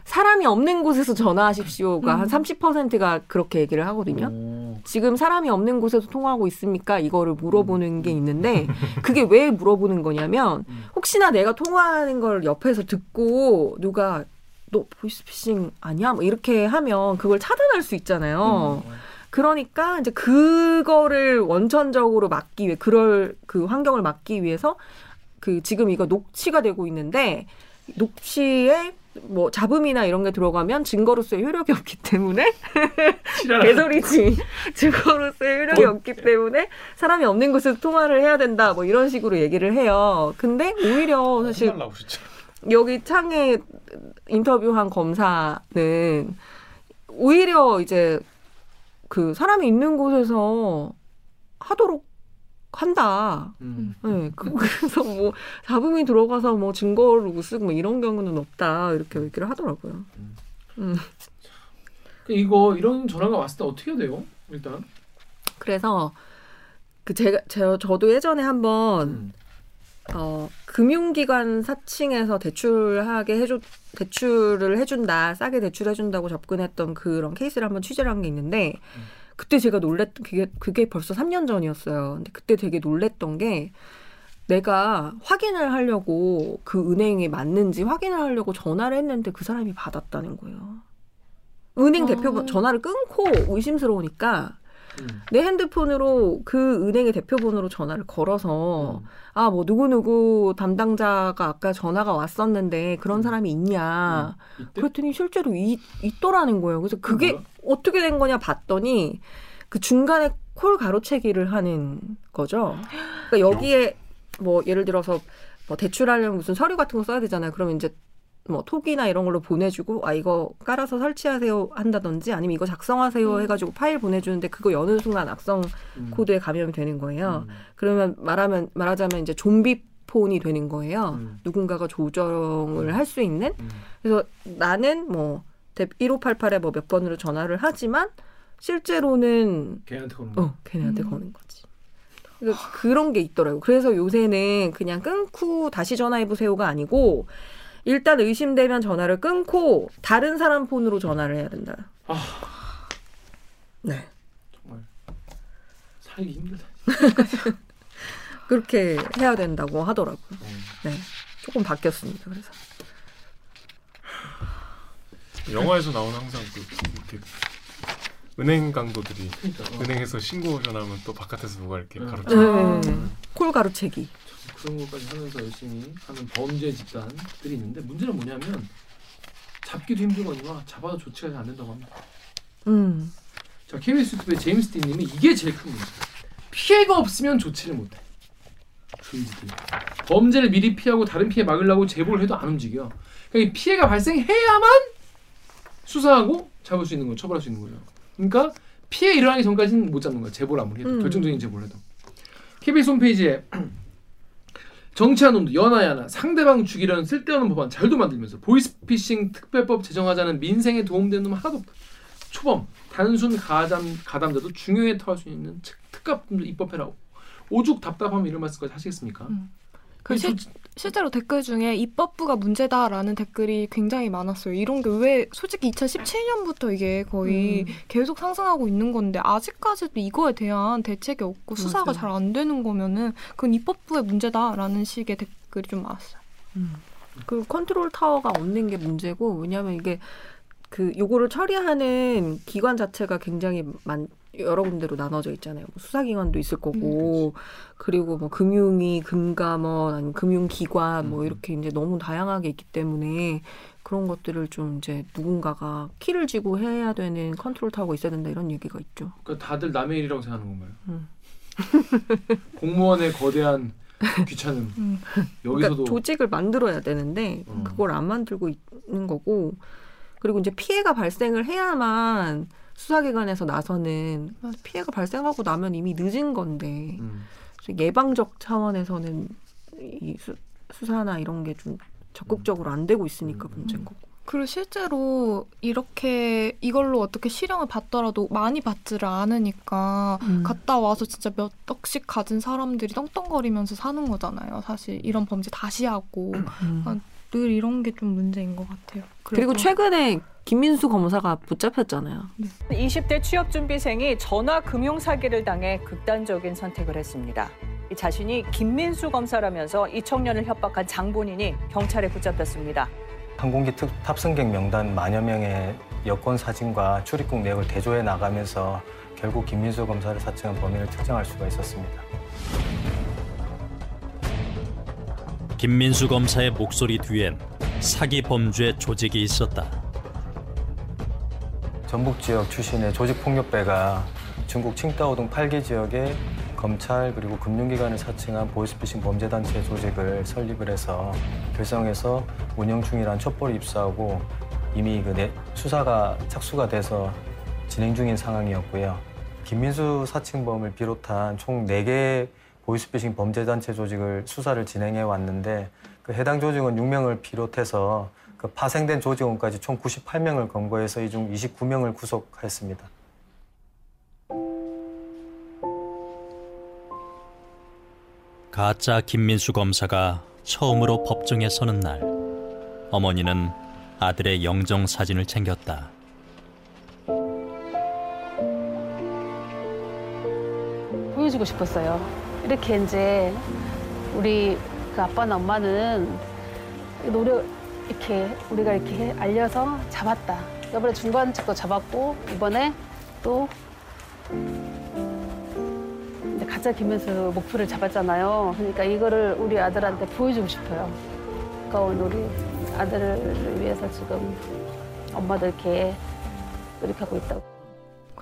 뭐. 사람이 없는 곳에서 전화하십시오가 음. 한 30%가 그렇게 얘기를 하거든요. 오. 지금 사람이 없는 곳에서 통화하고 있습니까? 이거를 물어보는 게 있는데 그게 왜 물어보는 거냐면 혹시나 내가 통화하는 걸 옆에서 듣고 누가 너 보이스피싱 아니야? 뭐 이렇게 하면 그걸 차단할 수 있잖아요. 그러니까 이제 그거를 원천적으로 막기 위해 그럴 그 환경을 막기 위해서 그 지금 이거 녹취가 되고 있는데 녹취에 뭐 잡음이나 이런 게 들어가면 증거로서의 효력이 없기 때문에 개소리지 증거로서의 효력이 없기 때문에 사람이 없는 곳에서 통화를 해야 된다 뭐 이런 식으로 얘기를 해요. 근데 오히려 사실 혼날 나오시죠. 여기 창에 인터뷰한 검사는 오히려 이제 그 사람이 있는 곳에서 하도록 한다. 음. 네, 그, 그래서 뭐 잡음이 들어가서 뭐 증거로 쓰고 뭐 이런 경우는 없다 이렇게 얘기를 하더라고요. 음. 그 이거 이런 전화가 왔을 때 어떻게 돼요? 일단 그래서 그 제가 저, 저도 예전에 한번 어 금융기관 사칭해서 대출하게 해줘 대출을 해준다 싸게 대출해준다고 접근했던 그런 케이스를 한번 취재를 한 게 있는데 그때 제가 놀랬던 그게 그게 벌써 3년 전이었어요. 근데 그때 되게 놀랬던 게 내가 확인을 하려고 그 은행이 맞는지 확인을 하려고 전화를 했는데 그 사람이 받았다는 거예요. 은행 대표 전화를 끊고 의심스러우니까 내 핸드폰으로 그 은행의 대표번호로 전화를 걸어서 아 뭐 누구 누구 담당자가 아까 전화가 왔었는데 그런 사람이 있냐 그랬더니 실제로 있, 있더라는 거예요. 그래서 그게 어떻게 된 거냐 봤더니 그 중간에 콜 가로채기를 하는 거죠. 그러니까 여기에 뭐 예를 들어서 뭐 대출하려면 무슨 서류 같은 거 써야 되잖아요. 그러면 이제 뭐 톡이나 이런 걸로 보내주고 아 이거 깔아서 설치하세요 한다든지 아니면 이거 작성하세요 해가지고 파일 보내주는데 그거 여는 순간 악성 코드에 감염이 되는 거예요. 그러면 말하면 말하자면 이제 좀비 폰이 되는 거예요. 누군가가 조정을 할 수 있는. 그래서 나는 뭐 1588에 뭐 몇 번으로 전화를 하지만 실제로는 걔한테 거는 어 걔네한테 거는 거지. 그래서 그런 게 있더라고요. 그래서 요새는 그냥 끊고 다시 전화해 보세요가 아니고 일단 의심되면 전화를 끊고 다른 사람 폰으로 전화를 해야 된다. 네. 정말 살기 힘들다. 그렇게 해야 된다고 하더라고요. 네. 조금 바뀌었습니다. 그래서. 영화에서 나오는 항상 그 이렇게 은행 강도들이 그러니까, 어. 은행에서 신고 전화하면 또 바깥에서 누가 이렇게 음. 가로채. 네. 콜 가로채기. 그런 것까지 하면서 열심히 하는 범죄 집단들이 있는데 문제는 뭐냐면 잡기도 힘들거니와 잡아도 조치가 잘안 된다고 합니다. 음. 자 KBS 유튜브의 제임스 딘님이 이게 제일 큰 문제. 피해가 없으면 조치를 못해. 그지들 범죄를 미리 피하고 다른 피해 막으려고 제보를 해도 안 움직여. 그러니까 이 피해가 발생해야만 수사하고 잡을 수 있는 거, 처벌할 수 있는 거예요. 그러니까 피해 일어나기 전까지는 못 잡는 거야. 제보를 아무리 해도 음. 결정적인 제보를 해도. KBS 홈페이지에 정치한 놈도 연하야나 상대방 죽이려는 쓸데없는 법안 잘도 만들면서 보이스피싱 특별법 제정하자는 민생에 도움되는 놈 하나도 없다. 초범, 단순 가담 가담자도 중요에 터할 수 있는 특- 특가법도 입법해라고. 오죽 답답하면 이런 말씀까지 하시겠습니까? 그 실, 실제로 댓글 중에 입법부가 문제다라는 댓글이 굉장히 많았어요. 이런 게 왜 솔직히 2017년부터 이게 거의 계속 상승하고 있는 건데 아직까지도 이거에 대한 대책이 없고 수사가. 잘 안 되는 거면은 그건 입법부의 문제다라는 식의 댓글이 좀 많았어요. 그 컨트롤 타워가 없는 게 문제고 왜냐하면 이게 그 요거를 처리하는 기관 자체가 굉장히 많 여러 군데로 나눠져 있잖아요. 뭐 수사기관도 있을 거고 그리고 뭐 금융위, 금감원, 아니면 금융기관 뭐 이렇게 이제 너무 다양하게 있기 때문에 그런 것들을 좀 이제 누군가가 키를 쥐고 해야 되는 컨트롤 타워가 있어야 된다 이런 얘기가 있죠. 그러니까 다들 남의 일이라고 생각하는 건가요? 음. 공무원의 거대한 귀찮음. 음. 여기서도 그러니까 조직을 만들어야 되는데 어. 그걸 안 만들고 있는 거고 그리고 이제 피해가 발생을 해야만 수사기관에서 나서는 피해가 발생하고 나면 이미 늦은 건데 음. 예방적 차원에서는 이 수, 수사나 이런 게 좀 적극적으로 안 되고 있으니까 문제인 거고. 그리고 실제로 이렇게 이걸로 어떻게 실형을 받더라도 많이 받지를 않으니까 음. 갔다 와서 진짜 몇 억씩 가진 사람들이 떵떵거리면서 사는 거잖아요. 사실 이런 범죄 다시 하고 음. 아, 늘 이런 게 좀 문제인 것 같아요. 그리고 최근에 김민수 검사가 붙잡혔잖아요. 20대 취업 준비생이 전화 금융 사기를 당해 극단적인 선택을 했습니다. 이 자신이 김민수 검사라면서 이 청년을 협박한 장본인이 경찰에 붙잡혔습니다. 항공기 특- 탑승객 명단 만여 명의 여권 사진과 출입국 내역을 대조해 나가면서 결국 김민수 검사를 사칭한 범인을 특정할 수가 있었습니다. 김민수 검사의 목소리 뒤엔 사기 범죄 조직이 있었다. 전북 지역 출신의 조직 폭력배가 중국 칭다오 등 8개 지역에 검찰 그리고 금융기관을 사칭한 보이스피싱 범죄단체 조직을 설립을 해서 결성해서 운영 중이란 촛불을 입수하고 이미 그 내- 수사가 착수가 돼서 진행 중인 상황이었고요. 김민수 사칭범을 비롯한 총 4개 보이스피싱 범죄단체 조직을 수사를 진행해 왔는데 그 해당 조직은 6명을 비롯해서 그 파생된 조직원까지 총 98명을 검거해서 이 중 29명을 구속했습니다. 가짜 김민수 검사가 처음으로 법정에 서는 날 어머니는 아들의 영정 사진을 챙겼다. 보여주고 싶었어요. 이렇게 이제 우리 그 아빠나 엄마는 노력 이렇게 우리가 이렇게 알려서 잡았다. 이번에 중간책도 잡았고 이번에 또 이제 가짜 김현수 목표를 잡았잖아요. 그러니까 이거를 우리 아들한테 보여주고 싶어요. 가까운 우리 아들을 위해서 지금 엄마도 이렇게 노력하고 있다고.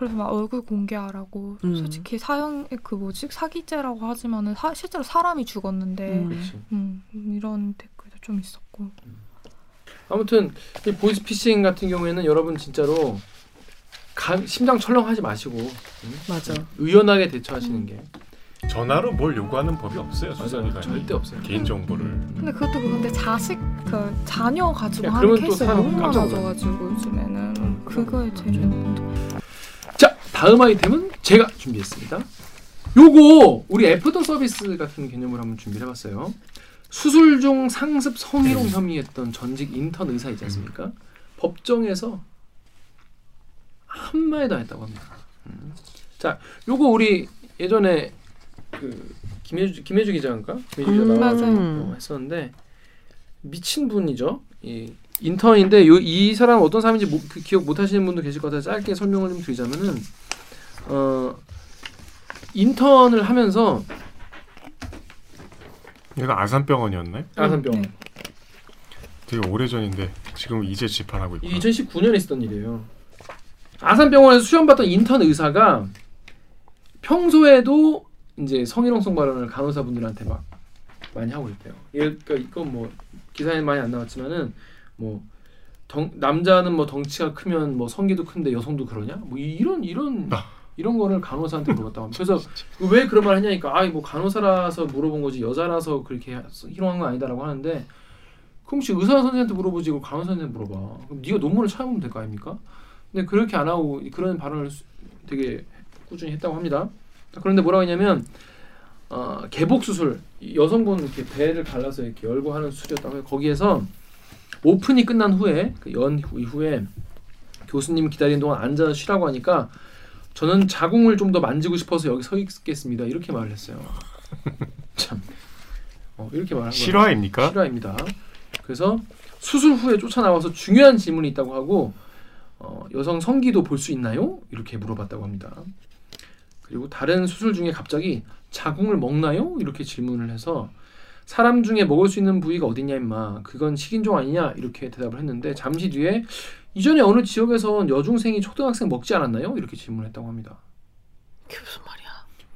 그래서 막 얼굴 공개하라고 음. 솔직히 사형 그 뭐지 사기죄라고 하지만은 사- 실제로 사람이 죽었는데 음. 음, 이런 댓글도 좀 있었고 아무튼 이 보이스피싱 같은 경우에는 여러분 진짜로 감- 심장 철렁하지 마시고 음? 맞아. 의연하게 대처하시는 게 전화로 뭘 요구하는 법이 없어요 수사기관이 절대 없어요. 개인 정보를 근데 그것도 그런데 자식 그 자녀 가지고 야, 하는 사람 너무 많아져가지고 요즘에는 그거에 제일 문제. 자 다음 아이템은 제가 준비했습니다. 요거 우리 애프터 서비스 같은 개념을 한번 준비를 해봤어요. 수술 중 상습 성희롱 혐의했던 전직 인턴 의사 있지 않습니까? 법정에서 한 마디도 안 했다고 합니다. 음. 자, 요거 우리 예전에 그 김혜주 김혜주 기자인가? 김혜주 기자 음, 나와서. 어, 했었는데 미친 분이죠. 이 인턴인데 요, 이 사람 어떤 사람인지 모- 그 기억 못 하시는 분도 계실 것 같아서 짧게 설명을 좀 드리자면은 어 인턴을 하면서 얘가 아산병원이었나요? 아산병원 네. 되게 오래전인데 지금 이제 집안하고 있고 2019년에 있었던 일이에요. 아산병원에서 수련받던 인턴 의사가 평소에도 이제 성희롱성 발언을 간호사분들한테 막 많이 하고 있대요. 예, 그러니까 이건 뭐 기사에 많이 안 나왔지만은 뭐 덩, 남자는 뭐 덩치가 크면 뭐 성기도 큰데 여성도 그러냐? 뭐 이- 이런 이런 이런 거를 간호사한테 물어봤다고 합니다. 그래서 왜 그런 말 하냐니까 아이 뭐 간호사라서 물어본 거지 여자라서 그렇게 희롱한 건 아니다라고 하는데 그럼 혹시 의사 선생한테 물어보지 이거 간호사 선생한테 물어봐. 그럼 네가 논문을 찾아보면 될 거 아닙니까? 근데 그렇게 안 하고 그런 발언을 수- 되게 꾸준히 했다고 합니다. 그런데 뭐라고 했냐면 어, 개복 수술 이 여성분 이렇게 배를 갈라서 이렇게 열고 하는 수술이었다고 해요. 거기에서 오픈이 끝난 후에 그 연 이후에 교수님 기다리는 동안 앉아서 쉬라고 하니까 저는 자궁을 좀 더 만지고 싶어서 여기 서 있겠습니다. 이렇게 말을 했어요. 참 어, 이렇게 말한 거예요. 실화입니까? 실화입니다. 그래서 수술 후에 쫓아나와서 중요한 질문이 있다고 하고 어, 여성 성기도 볼 수 있나요? 이렇게 물어봤다고 합니다. 그리고 다른 수술 중에 갑자기 자궁을 먹나요? 이렇게 질문을 해서 사람 중에 먹을 수 있는 부위가 어디냐 임마 그건 식인종 아니냐 이렇게 대답을 했는데 잠시 뒤에 이전에 어느 지역에선 여중생이 초등학생 먹지 않았나요? 이렇게 질문했다고 합니다. 그게 무슨 말이야?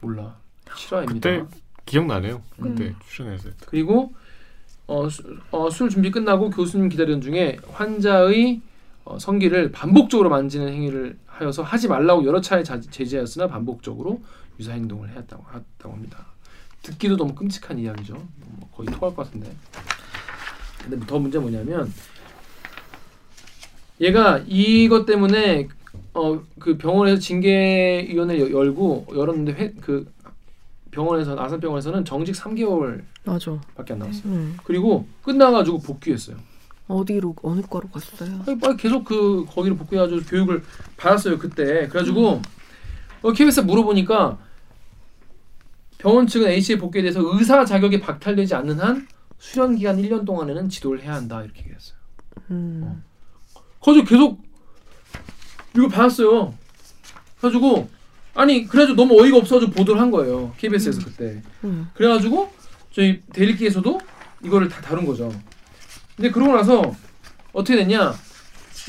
몰라 실화입니다. 그때 기억나네요. 그때 음. 출연해서 그리고 어, 수, 어, 술 준비 끝나고 교수님 기다리는 중에 환자의 어, 성기를 반복적으로 만지는 행위를 하여서 하지 말라고 여러 차례 자, 제지하였으나 반복적으로 유사 행동을 해왔다고 했다고 합니다. 듣기도 너무 끔찍한 이야기죠. 뭐 거의 토할 것 같은데. 근데 더 문제 뭐냐면 얘가 이것 때문에 어 그 병원에서 징계위원회 를 열고 열었는데 회, 그 병원에서 아산병원에서는 정직 3개월밖에 맞아. 안 나왔어요. 음. 그리고 끝나가지고 복귀했어요. 어디로 어느 과로 갔어요? 아니, 계속 그 거기로 복귀해가지고 교육을 받았어요 그때. 그래가지고 어, KBS 물어보니까 병원 측은 씨의 복귀에 대해서 의사 자격이 박탈되지 않는 한 수련 기간 1년 동안에는 지도를 해야 한다 이렇게 얘기했어요. 음. 거기서 계속 이거 받았어요. 그래가지고 아니 그래가지고 너무 어이가 없어가지고 보도를 한 거예요 KBS에서 그때. 음. 그래가지고 저희 데일리기에서도 이거를 다 다룬 거죠. 근데 그러고 나서 어떻게 됐냐?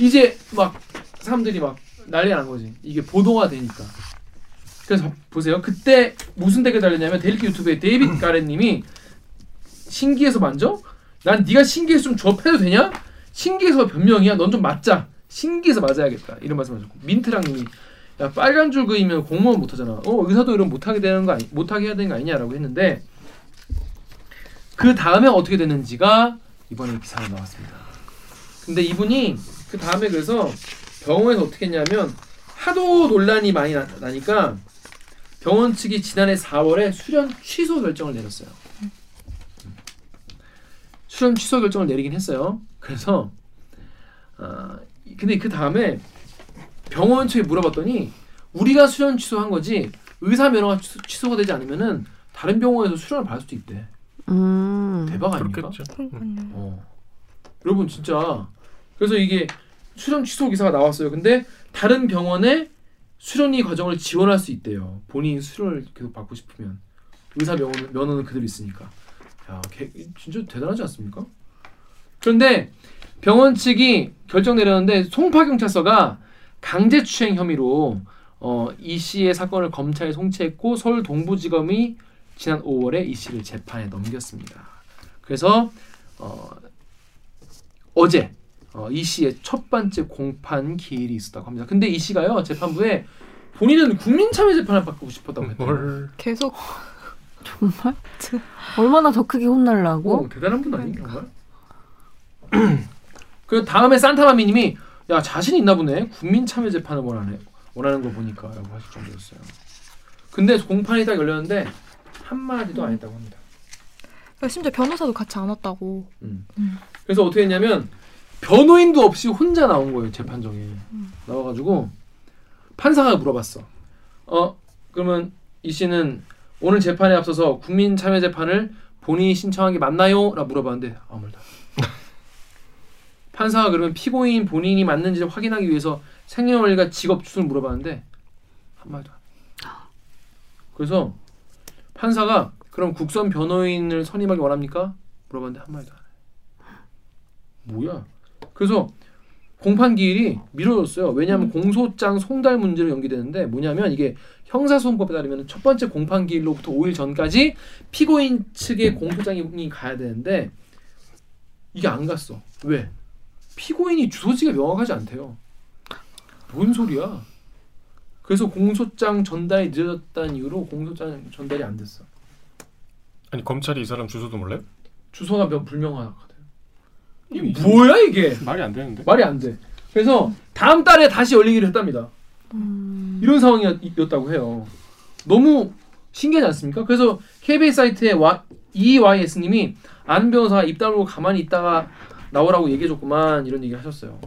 이제 막 사람들이 막 난리가 난 거지. 이게 보도가 되니까. 그래서 보세요. 그때 무슨 댓글 달렸냐면 데일리기 유튜브에 데이빗 가렌님이 신기해서 만져? 난 네가 신기해서 좀 접해도 되냐? 신기해서 변명이야. 넌 좀 맞자. 신기해서 맞아야겠다. 이런 말씀하셨고 민트랑님이 야 빨간 줄 그이면 공무원 못하잖아. 어 의사도 이런 못하게 되는 거 아니 못하게 해야 되는 거 아니냐라고 했는데 그 다음에 어떻게 됐는지가 이번에 기사에 나왔습니다. 근데 이분이 그 다음에 그래서 병원에서 어떻게 했냐면 하도 논란이 많이 나, 나니까 병원 측이 지난해 4월에 수련 취소 결정을 내렸어요. 수련 취소 결정을 내리긴 했어요. 그래서 아 근데 그 다음에 병원 측에 물어봤더니 우리가 수련 취소한 거지 의사 면허가 취소, 취소가 되지 않으면은 다른 병원에서 수련을 받을 수도 있대. 음. 대박 아닙니까? 그렇겠죠. 어. 여러분 진짜 그래서 이게 수련 취소 기사가 나왔어요. 근데 다른 병원에 수련이 과정을 지원할 수 있대요. 본인 수련을 계속 받고 싶으면 의사 면허, 면허는 그대로 있으니까. 야, 개, 진짜 대단하지 않습니까? 그런데 병원 측이 결정 내렸는데 송파 경찰서가 강제추행 혐의로 어, 이 씨의 사건을 검찰에 송치했고 서울 동부지검이 지난 5월에 이 씨를 재판에 넘겼습니다. 그래서 어, 어제 어, 이 씨의 첫 번째 공판 기일이 있었다고 합니다. 근데 이 씨가요 재판부에 본인은 국민참여 재판을 받고 싶었다고 했대요. 계속 정말? 얼마나 더 크게 혼날라고? 어, 대단한 분 정말? 그 다음에 산타마미님이 야 자신 있나 보네 국민 참여 재판을 원하네 원하는 거 보니까라고 하실 정도였어요. 근데 공판이 딱 열렸는데 한 마디도 안 했다고 합니다. 그러니까 심지어 변호사도 같이 안 왔다고. 음. 그래서 어떻게 했냐면 변호인도 없이 혼자 나온 거예요 재판정에 나와가지고 판사가 물어봤어. 어 그러면 이 씨는 오늘 재판에 앞서서 국민 참여 재판을 본인이 신청한 게 맞나요?라고 물어봤는데 아무 말도. 안 해. 판사가 그러면 피고인 본인이 맞는지를 확인하기 위해서 생년월일과 직업 주소를 물어봤는데 한 말도 안 해. 그래서 판사가 그럼 국선 변호인을 선임하기 원합니까? 물어봤는데 한 말도 안 해. 뭐야? 그래서 공판 기일이 미뤄졌어요. 왜냐하면 공소장 송달 문제로 연기되는데 뭐냐면 이게 형사소송법에 따르면 첫 번째 공판 기일로부터 5일 전까지 피고인 측의 공소장이 가야 되는데 이게 안 갔어. 왜? 피고인이 주소지가 명확하지 않대요. 뭔 소리야? 그래서 공소장 전달이 늦어졌다는 이유로 공소장 전달이 안 됐어. 아니 검찰이 이 사람 주소도 몰라요? 주소가 명- 불명확하대. 이게 뭐야 이게? 말이 안 되는데. 말이 안 돼. 그래서 다음 달에 다시 열리기로 했답니다. 이런 상황이었다고 해요. 너무 신기하지 않습니까? 그래서 KBS 사이트에 와, EYS님이 안 변호사가 입 다물고 가만히 있다가 나오라고 얘기해줬구만 이런 얘기 하셨어요.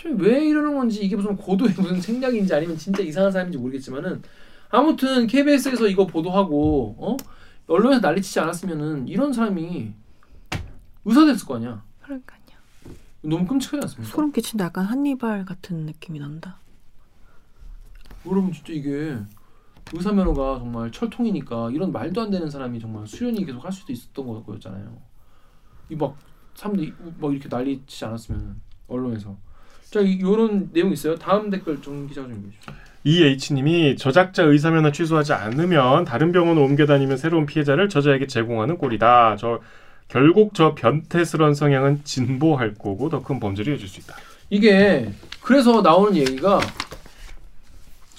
저왜 이러는 건지 이게 무슨 고도의 무슨 생략인지 아니면 진짜 이상한 사람인지 모르겠지만은 아무튼 KBS에서 이거 보도하고 어 언론에서 난리치지 않았으면은 이런 사람이 의사 됐을 거 아니야. 그러니까요. 너무 끔찍하지 않습니까? 소름 끼친다. 약간 한니발 같은 느낌이 난다. 여러분 진짜 이게 의사 면허가 정말 철통이니까 이런 말도 안 되는 사람이 정말 수련이 계속 할 수도 있었던 거- 거였잖아요. 이 막 사람들이 막 이렇게 난리치지 않았으면 언론에서 자 이- 이런 내용 있어요. 다음 댓글 정 기자 좀 읽어주세요. EH님이 저작자 의사면허 취소하지 않으면 다른 병원 옮겨 다니면 새로운 피해자를 저자에게 제공하는 꼴이다. 저 결국 저 변태스러운 성향은 진보할 거고 더 큰 범죄를 이어질 수 있다. 이게 그래서 나오는 얘기가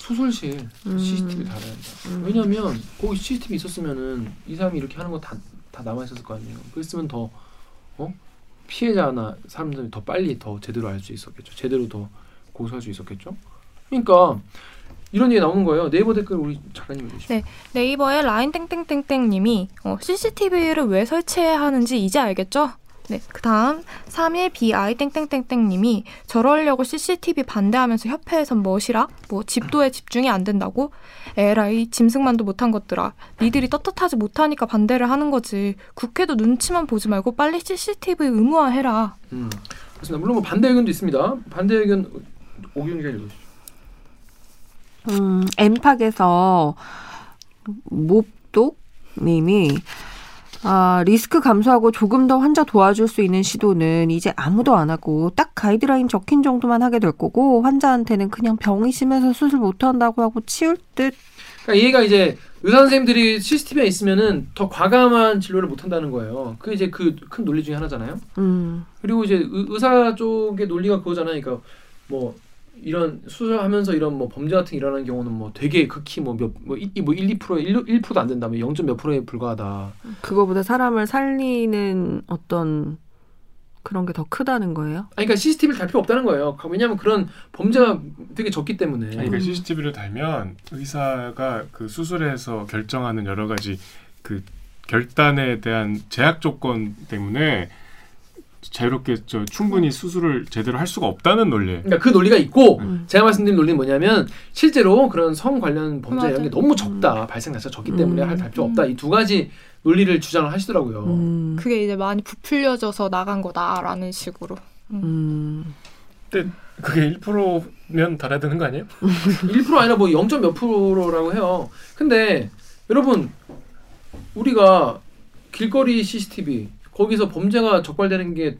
수술실 음. CCTV 달아야 된다. 왜냐면 거기 CCTV 있었으면은 이 사람이 이렇게 하는 거 다 다 남아 있었을 거 아니에요. 그랬으면 더 어? 피해자나 사람들이 더 빨리 더 제대로 알 수 있었겠죠. 제대로 더 고소할 수 있었겠죠. 그러니까 이런 얘기 나오는 거예요. 네이버 댓글 우리 작가님 읽으시죠. 네, 네이버의 라인 땡땡땡땡님이 어, CCTV를 왜 설치해야 하는지 이제 알겠죠? 네, 그 다음 3일 BI 땡땡땡땡님이 저러려고 CCTV 반대하면서 협회에선 뭐시라? 뭐 집도에 집중이 안 된다고? 에라이 짐승만도 못한 것들아. 니들이 떳떳하지 못하니까 반대를 하는 거지. 국회도 눈치만 보지 말고 빨리 CCTV 의무화해라. 음, 그렇습니다. 물론 뭐 반대 의견도 있습니다. 반대 의견 오기훈 기자. 음, 엠팍에서 몹독님이 아, 리스크 감소하고 조금 더 환자 도와줄 수 있는 시도는 이제 아무도 안 하고 딱 가이드라인 적힌 정도만 하게 될 거고 환자한테는 그냥 병이 심해서 수술 못 한다고 하고 치울 듯. 그러니까 얘가 이제 의사 선생님들이 CCTV에 있으면은 더 과감한 진료를 못 한다는 거예요. 그게 이제 그 큰 논리 중에 하나잖아요. 음. 그리고 이제 의, 의사 쪽의 논리가 그거잖아요. 그러니까 뭐 이런 수술하면서 이런 뭐 범죄 같은 게 일어나는 경우는 뭐 되게 극히 뭐몇뭐 뭐 1, 2%에 1, 1%도 안 된다. 뭐 0. 몇 프로에 불과하다. 그거보다 사람을 살리는 어떤 그런 게 더 크다는 거예요? 아니, 그러니까 CCTV를 달 필요 없다는 거예요. 왜냐하면 그런 범죄가 되게 적기 때문에. 아니, 그러니까 CCTV를 달면 의사가 그 수술에서 결정하는 여러 가지 그 결단에 대한 제약 조건 때문에 자유롭게 저 충분히 수술을 제대로 할 수가 없다는 논리예요. 그러니까 그 논리가 있고 제가 말씀드린 논리는 뭐냐면 실제로 그런 성 관련 범죄 이런 게 너무 적다 발생 자체가 적기 때문에 할달 필요 없다 이 두 가지 논리를 주장을 하시더라고요. 음. 그게 이제 많이 부풀려져서 나간 거다라는 식으로. 음. 근데 그게 1%면 달아야 되는 거 아니에요? 1% 아니라 뭐 0. 몇 프로라고 해요. 근데 여러분 우리가 길거리 CCTV 거기서 범죄가 적발되는 게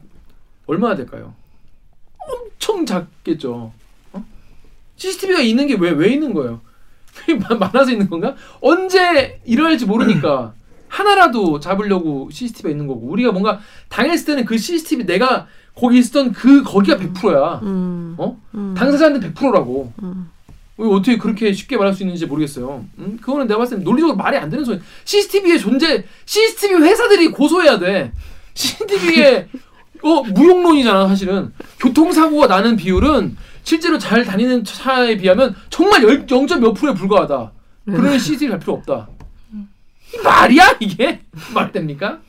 얼마나 될까요? 엄청 작겠죠. 어? CCTV가 있는 게왜왜 있는 거예요? 많아서 있는 건가? 언제 일어날지 모르니까 하나라도 잡으려고 CCTV가 있는 거고 우리가 뭔가 당했을 때는 그 CCTV 내가 거기 있었던 그 거기가 100%야. 어? 당사자한테 100%라고. 왜 어떻게 그렇게 쉽게 말할 수 있는지 모르겠어요. 음? 그거는 내가 봤을 때 논리적으로 말이 안 되는 소리. CCTV의 존재, CCTV 회사들이 고소해야 돼. CCTV의 어 무용론이잖아 사실은. 교통사고가 나는 비율은 실제로 잘 다니는 차에 비하면 정말 0. 몇 프로에 불과하다. 그러니 CCTV 갈 필요 없다. 이 말이야 이게? 말 됩니까?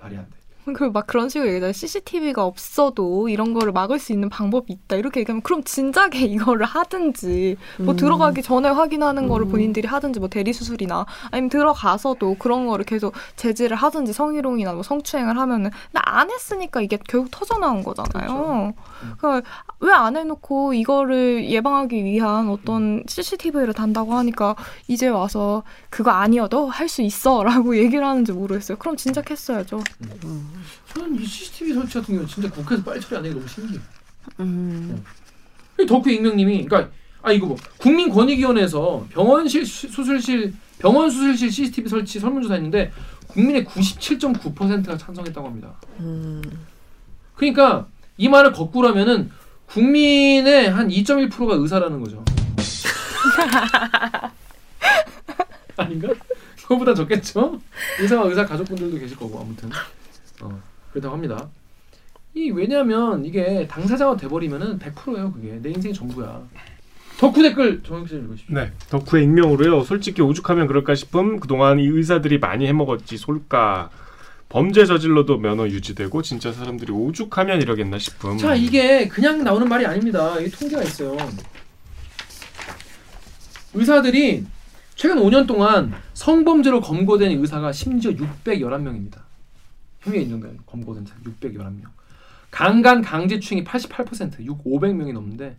말이 안 돼. 그 막 그런 식으로 얘기하잖아요. CCTV가 없어도 이런 거를 막을 수 있는 방법이 있다. 이렇게 얘기하면 그럼 진작에 이거를 하든지 뭐 음. 들어가기 전에 확인하는 거를 본인들이 하든지 뭐 대리 수술이나 아니면 들어가서도 그런 거를 계속 제지를 하든지 성희롱이나 뭐 성추행을 하면은 근데 안 했으니까 이게 결국 터져 나온 거잖아요. 그러니까 왜 안 해놓고 이거를 예방하기 위한 어떤 CCTV를 단다고 하니까 이제 와서 그거 아니어도 할 수 있어라고 얘기를 하는지 모르겠어요. 그럼 진작 했어야죠. 저는 이 CCTV 설치 같은 경우는 진짜 국회에서 빨리 처리 안 되는 게 너무 신기해. 음. 덕후 익명님이 그러니까 아 이거 뭐 국민권익위원회에서 병원실 수- 수술실 병원 수술실 CCTV 설치 설문조사 했는데 국민의 97.9%가 찬성했다고 합니다. 음. 그러니까 이 말을 거꾸로 하면은 국민의 한 2.1%가 의사라는 거죠. 아닌가? 그거보다 적겠죠? 의사와 의사 가족분들도 계실 거고 아무튼 어, 그렇다고 합니다. 이 왜냐하면 이게 당사자가 돼버리면은 100%예요 그게 내 인생이 전부야. 덕후 댓글 정혁 씨 읽으시죠. 네, 덕후의 익명으로요. 솔직히 오죽하면 그럴까 싶음. 그동안 이 의사들이 많이 해먹었지 솔까. 범죄 저질러도 면허 유지되고 진짜 사람들이 오죽하면 이러겠나 싶음. 자 이게 그냥 나오는 말이 아닙니다. 이게 통계가 있어요. 의사들이 최근 5년 동안 성범죄로 검거된 의사가 심지어 611명입니다. 혐의가 인정된 검거된 사람 611명. 강간 강제추행이 88%, 6 500명이 넘는데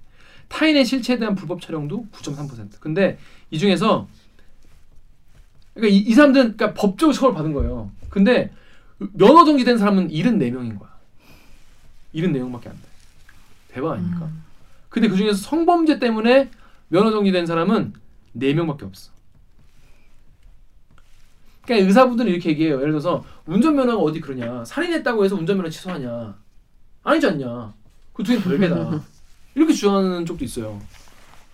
타인의 실체에 대한 불법 촬영도 9.3%. 근데 이 중에서 그러니까 이, 이 사람들은 그러니까 법적으로 처벌 받은 거예요. 근데 면허 정지된 사람은 74명인 거야. 74명밖에 안 돼. 대박 아닙니까? 근데 그 중에서 성범죄 때문에 면허 정지된 사람은 4명밖에 없어. 그러니까 의사분들은 이렇게 얘기해요. 예를 들어서 운전면허가 어디 그러냐. 살인했다고 해서 운전면허 취소하냐. 아니지 않냐. 그 두 개는 별개다. 이렇게 주장하는 쪽도 있어요.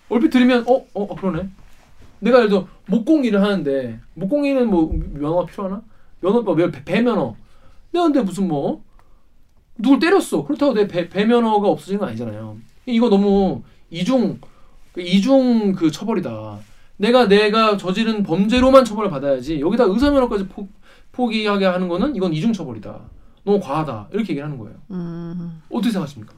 얼핏 들으면 어? 어? 어 그러네. 내가 예를 들어 목공일을 하는데 목공일은 뭐 면허가 필요하나? 면허 뭐 배, 배면허. 내가 근데 무슨 뭐 누굴 때렸어. 그렇다고 내 배, 배면허가 없어지는 건 아니잖아요. 이거 너무 이중 그 이중 그 처벌이다. 내가 내가 저지른 범죄로만 처벌을 받아야지 여기다 의사 면허까지 포, 포기하게 하는 거는 이건 이중 처벌이다. 너무 과하다. 이렇게 얘기를 하는 거예요. 음. 어떻게 생각하십니까?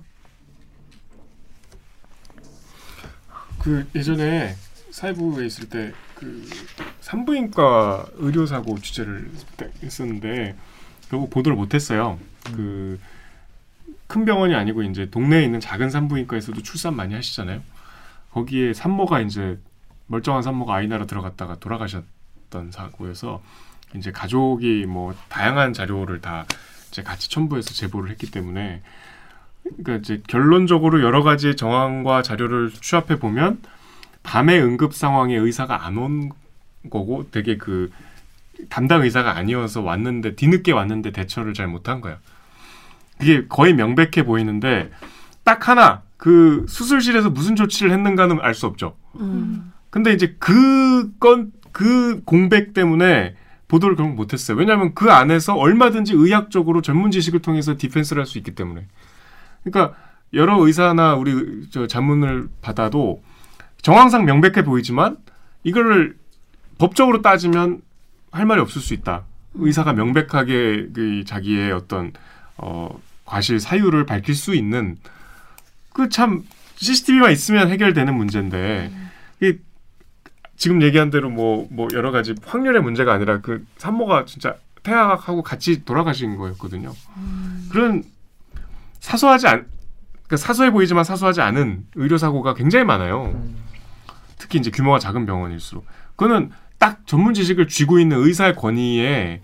그 예전에 사회부에 있을 때 그 산부인과 의료 사고 취재를 했었는데 결국 보도를 못했어요. 그큰 병원이 아니고 이제 동네에 있는 작은 산부인과에서도 출산 많이 하시잖아요. 거기에 산모가 이제 멀쩡한 산모가 아이 나라 들어갔다가 돌아가셨던 사고여서 이제 가족이 뭐 다양한 자료를 다 이제 같이 첨부해서 제보를 했기 때문에 그러니까 이제 결론적으로 여러 가지 정황과 자료를 취합해 보면 밤에 응급 상황에 의사가 안 온 거고 되게 그 담당 의사가 아니어서 왔는데 뒤늦게 왔는데 대처를 잘 못한 거야. 그게 거의 명백해 보이는데 딱 하나 그 수술실에서 무슨 조치를 했는가는 알 수 없죠. 음. 근데 이제 그건 그 공백 때문에 보도를 결국 못했어요. 왜냐하면 그 안에서 얼마든지 의학적으로 전문 지식을 통해서 디펜스를 할 수 있기 때문에. 그러니까 여러 의사나 우리 저 자문을 받아도 정황상 명백해 보이지만 이거를 법적으로 따지면 할 말이 없을 수 있다. 의사가 명백하게 그 자기의 어떤 어 과실 사유를 밝힐 수 있는 그 참 CCTV만 있으면 해결되는 문제인데 이 지금 얘기한 대로 뭐뭐 여러 가지 확률의 문제가 아니라 그 산모가 진짜 태아하고 같이 돌아가신 거였거든요. 그런 사소하지 않 그러니까 사소해 보이지만 사소하지 않은 의료 사고가 굉장히 많아요. 특히 이제 규모가 작은 병원일수록 그거는 딱 전문 지식을 쥐고 있는 의사의 권위에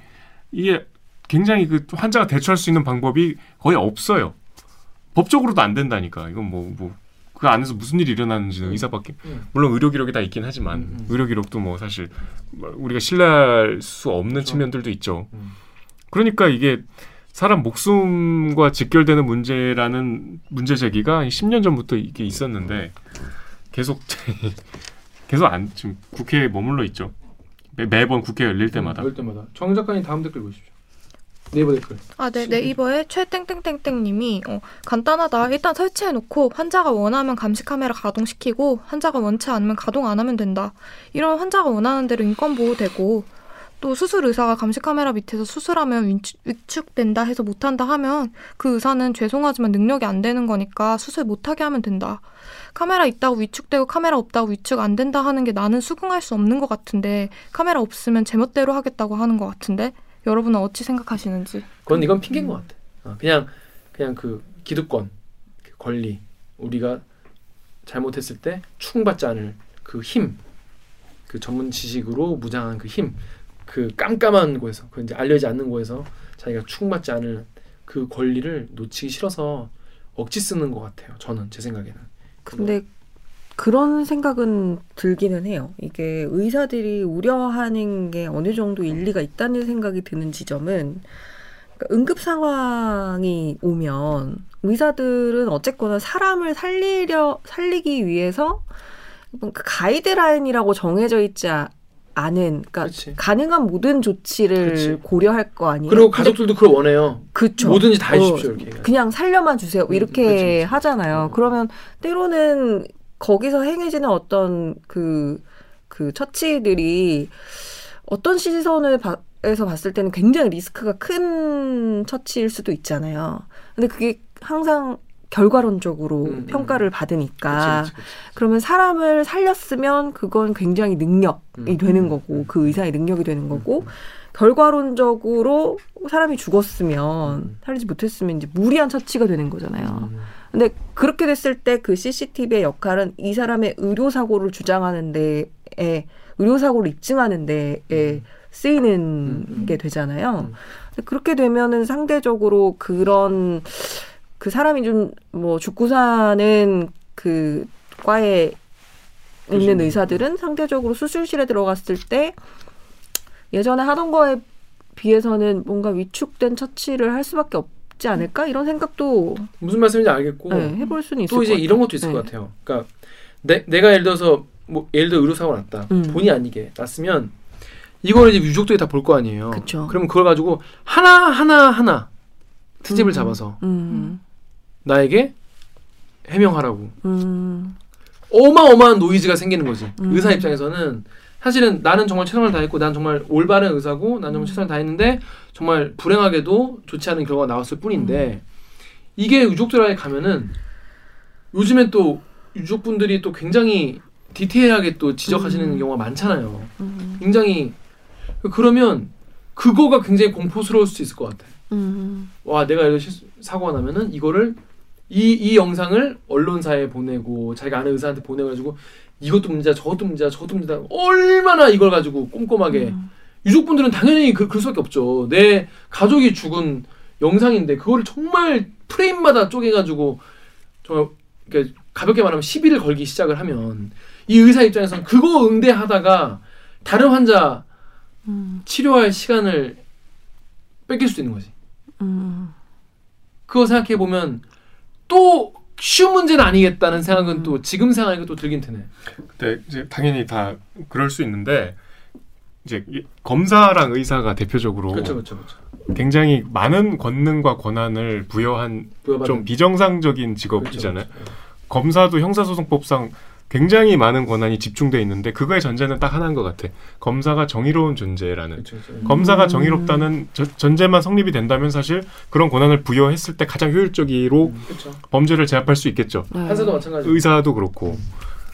이게 굉장히 그 환자가 대처할 수 있는 방법이 거의 없어요. 법적으로도 안 된다니까. 이건 뭐뭐 그 안에서 무슨 일이 일어나는지는 의사밖에 음. 물론 의료 기록이 다 있긴 하지만 의료 기록도 뭐 사실 뭐 우리가 신뢰할 수 없는 측면들도 있죠. 그러니까 이게 사람 목숨과 직결되는 문제라는 문제 제기가 10년 전부터 이게 있었는데 계속 계속 안 지금 국회에 머물러 있죠. 매, 매번 국회 열릴 때마다. 열 때마다. 정 작가님 다음 댓글 보십시오. 네이버 댓글. 아, 네, 네이버에 최땡땡땡땡님이 어, 간단하다. 일단 설치해놓고 환자가 원하면 감시 카메라 가동시키고 환자가 원치 않으면 가동 안 하면 된다. 이런 환자가 원하는 대로 인권 보호되고 또 수술 의사가 감시 카메라 밑에서 수술하면 위축, 위축된다 해서 못한다 하면 그 의사는 죄송하지만 능력이 안 되는 거니까 수술 못하게 하면 된다. 카메라 있다고 위축되고 카메라 없다고 위축 안 된다 하는 게 나는 수긍할 수 없는 것 같은데 카메라 없으면 제멋대로 하겠다고 하는 것 같은데 여러분은 어찌 생각하시는지? 그건 이건 핑계인 것 같아. 어, 그냥 그냥 그 기득권, 그 권리, 우리가 잘못했을 때 추궁받지 않을 그 힘, 그 전문 지식으로 무장한 그 힘, 그 깜깜한 곳에서, 그 이제 알려지지 않는 곳에서 자기가 추궁받지 않을 그 권리를 놓치기 싫어서 억지 쓰는 것 같아요. 저는 제 생각에는. 근데 그 런 생각은 들기는 해요. 이게 의사들이 우려하는 게 어느 정도 일리가 있다는 생각이 드는 지점은 그러니까 응급 상황이 오면 의사들은 어쨌거나 사람을 살리려 살리기 위해서 뭔가 가이드라인이라고 정해져 있지 아- 않은 그러니까 가능한 모든 조치를 그치. 고려할 거 아니에요. 그리고 가족들도 그걸 원해요. 그쵸. 뭐든지 다 어, 해주십시오 이렇게. 그냥 살려만 주세요. 이렇게 그치, 그치. 하잖아요. 그러면 때로는 거기서 행해지는 어떤 그, 그 처치들이 어떤 시선을 바, 에서 봤을 때는 굉장히 리스크가 큰 처치일 수도 있잖아요. 근데 그게 항상 결과론적으로 음, 평가를 받으니까 그치, 그치, 그치. 그러면 사람을 살렸으면 그건 굉장히 능력이 음. 되는 거고 그 의사의 능력이 되는 거고 결과론적으로 사람이 죽었으면 음. 살리지 못했으면 이제 무리한 처치가 되는 거잖아요. 근데 그렇게 됐을 때 그 CCTV의 역할은 이 사람의 의료 사고를 주장하는 데에 의료 사고를 입증하는 데에 쓰이는 게 되잖아요. 근데 그렇게 되면은 상대적으로 그런 그 사람이 좀 뭐 죽고 사는 그 과에 있는 의사들은 상대적으로 수술실에 들어갔을 때 예전에 하던 거에 비해서는 뭔가 위축된 처치를 할 수밖에 없 지 않을까 이런 생각도 무슨 말씀인지 알겠고 네, 해볼 수는 있을 또 이제 것 이런. 것도 있을 네. 것 같아요. 그러니까 내, 내가 예를 들어서 뭐 예를 들어 의료 사고 났다. 음. 본의 아니게 났으면 이거를 이제 유족들이 다 볼 거 아니에요. 그쵸. 그러면 그걸 가지고 하나 하나 하나 트집을 음. 잡아서 음. 나에게 해명하라고. 음. 어마어마한 노이즈가 생기는 거지. 음. 의사 입장에서는 사실은 나는 정말 최선을 다했고 난 정말 올바른 의사고 난 정말 최선을 다했는데 정말 불행하게도 좋지 않은 결과가 나왔을 뿐인데 이게 유족들에게 가면은 요즘엔 또 유족분들이 또 굉장히 디테일하게 또 지적하시는 경우가 많잖아요. 음. 굉장히 그러면 그거가 굉장히 공포스러울 수 있을 것 같아. 음. 와 내가 이런 사고가 나면은 이거를 이, 이 영상을 언론사에 보내고 자기가 아는 의사한테 보내가지고 이것도 문제야 저것도 문제야 저것도 문제다. 얼마나 이걸 가지고 꼼꼼하게. 유족분들은 당연히 그, 그럴 수밖에 없죠. 내 가족이 죽은 영상인데 그거를 정말 프레임마다 쪼개가지고 정말 이렇게 가볍게 말하면 시비를 걸기 시작을 하면 이 의사 입장에서는 그거 응대하다가 다른 환자 음. 치료할 시간을 뺏길 수도 있는 거지. 음. 그거 생각해 보면 또 쉬운 문제는 아니겠다는 생각은 또 지금 생각하니까 또 들긴 드네. 근데 이제 당연히 다 그럴 수 있는데 이제 이- 검사랑 의사가 대표적으로 그렇죠, 그렇죠, 그렇죠. 굉장히 많은 권능과 권한을 부여한 부여받은- 좀 비정상적인 직업이잖아요. 검사도 형사소송법상 굉장히 많은 권한이 집중돼 있는데 그거의 전제는 딱 하나인 것 같아. 검사가 정의로운 존재라는. 검사가 음. 정의롭다는 저- 전제만 성립이 된다면 사실 그런 권한을 부여했을 때 가장 효율적으로 그렇죠. 범죄를 제압할 수 있겠죠. 네. 판사도 마찬가지. 의사도 그렇고.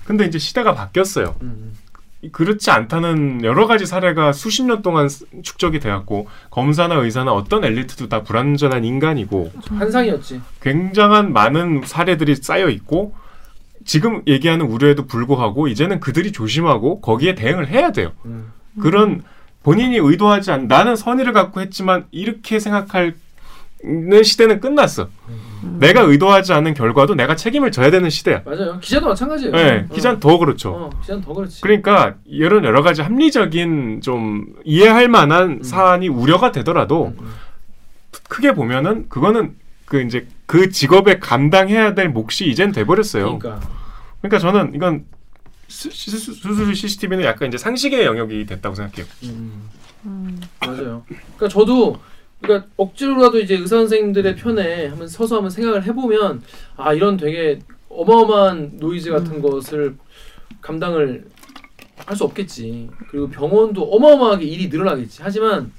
근데 이제 시대가 바뀌었어요. 음. 그렇지 않다는 여러 가지 사례가 수십 년 동안 스- 축적이 되었고 검사나 의사나 어떤 엘리트도 다 불완전한 인간이고 환상이었지. 굉장한 많은 사례들이 쌓여 있고 지금 얘기하는 우려에도 불구하고 이제는 그들이 조심하고 거기에 대응을 해야 돼요. 음. 그런 본인이 의도하지 않 나는 선의를 갖고 했지만 이렇게 생각할 시대는 끝났어. 내가 의도하지 않은 결과도 내가 책임을 져야 되는 시대야. 맞아요. 기자도 마찬가지예요. 네, 어. 기자는 더 그렇죠. 어, 기자는 더 그렇지. 그러니까 이런 여러 가지 합리적인 좀 이해할 음. 만한 사안이 우려가 되더라도 크게 보면은 그거는 그 이제 그 직업에 감당해야 될 몫이 이젠 돼버렸어요. 그러니까. 그러니까 저는 이건 수, 수, 수, 수술 CCTV는 약간 이제 상식의 영역이 됐다고 생각해요. 음. 맞아요. 그러니까 저도 그러니까 억지로라도 이제 의사 선생님들의 편에 한번 서서 한번 생각을 해보면 아 이런 되게 어마어마한 노이즈 같은 것을 감당을 할 수 없겠지. 그리고 병원도 어마어마하게 일이 늘어나겠지. 하지만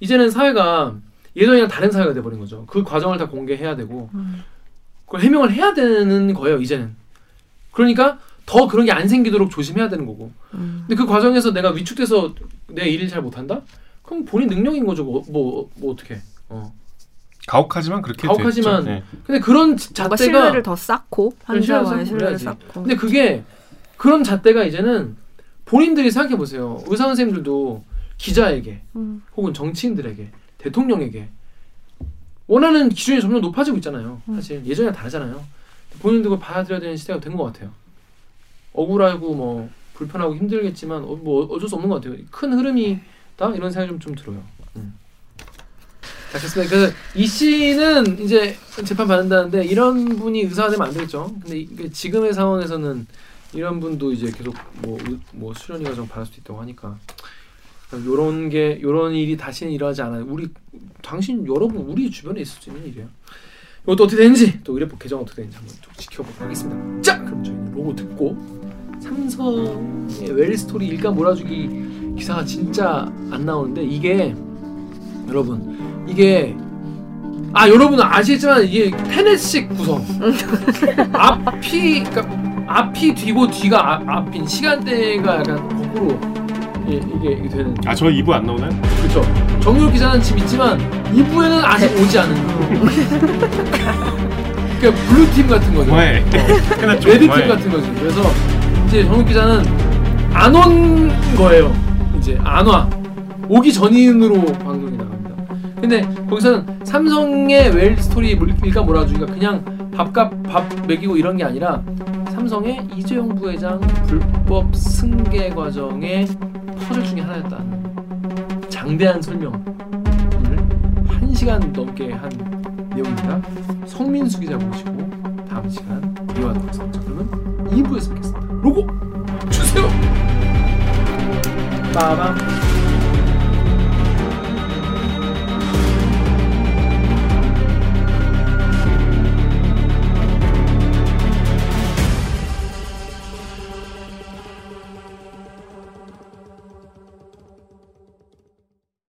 이제는 사회가 예전이랑 다른 사회가 돼버린 거죠. 그 과정을 다 공개해야 되고 그걸 해명을 해야 되는 거예요. 이제는. 그러니까 더 그런 게 안 생기도록 조심해야 되는 거고. 근데 그 과정에서 내가 위축돼서 내 일을 잘 못한다? 그럼 본인 능력인 거죠. 뭐, 뭐, 뭐 어떻게? 어. 가혹하지만 그렇게 가혹하지만 됐죠. 네. 근데 그런 잣대가 신뢰를 더 쌓고 신뢰를 환자와의 신뢰를. 쌓고. 근데 그게 그런 잣대가 이제는 본인들이 생각해 보세요. 의사 선생님들도 기자에게 음. 혹은 정치인들에게 대통령에게 원하는 기준이 점점 높아지고 있잖아요. 음. 사실 예전이랑 다르잖아요. 본인도 그걸 받아들여야 되는 시대가 된 것 같아요. 억울하고 뭐 불편하고 힘들겠지만 어, 뭐 어쩔 수 없는 것 같아요. 큰 흐름이다 이런 생각이 좀, 좀 들어요. 음. 자, 그렇습니다. 그래서 이 씨는 이제 재판 받는다는데 이런 분이 의사가 되면 안 되겠죠. 근데 지금의 상황에서는 이런 분도 이제 계속 뭐, 의- 뭐 수련이 과정 받을 수도 있다고 하니까 요런 게 요런 일이 다시는 일어나지 않아요. 우리 당신 여러분 우리 주변에 있을 수 있는 일이에요. 이것도 어떻게 되는지 또 의뢰법 개정 어떻게 되는지 한번 좀 지켜보도록 하겠습니다. 자, 그럼 저희는 로고 듣고 삼성의 웰스토리 일감 몰아주기 기사가 진짜 안 나오는데 이게 여러분 이게 아 여러분은 아시겠지만 이게 테넷식 구성 앞이 그러니까 앞이 뒤고 뒤가 앞, 앞인 시간대가 약간 거꾸로 예, 이게, 이게 되는 아, 저 2부 안 나오나요? 그렇죠. 정유 기자는 지금 있지만 2부에는 아직 오지 않은 그러니까 블루 팀 같은 거죠. 네. 어. 해놨죠. 레드팀 네. 같은 거죠. 그래서 이제 정유 기자는 안 온 거예요. 이제 안 와. 오기 전인으로 방송이 나갑니다. 근데 거기서는 삼성의 웰스토리 일감 몰아주기가 그냥 밥값 밥 먹이고 이런 게 아니라 삼성의 이재용 부회장 불법 승계 과정의 퍼즐 중에 하나였다는 장대한 설명을 한 시간 넘게 한 내용입니다. 성민수 기자 모시고 다음 시간 이어가도록 하겠습니다. 자, 그러면 2부에서 뵙겠습니다. 로고 주세요. 빠밤.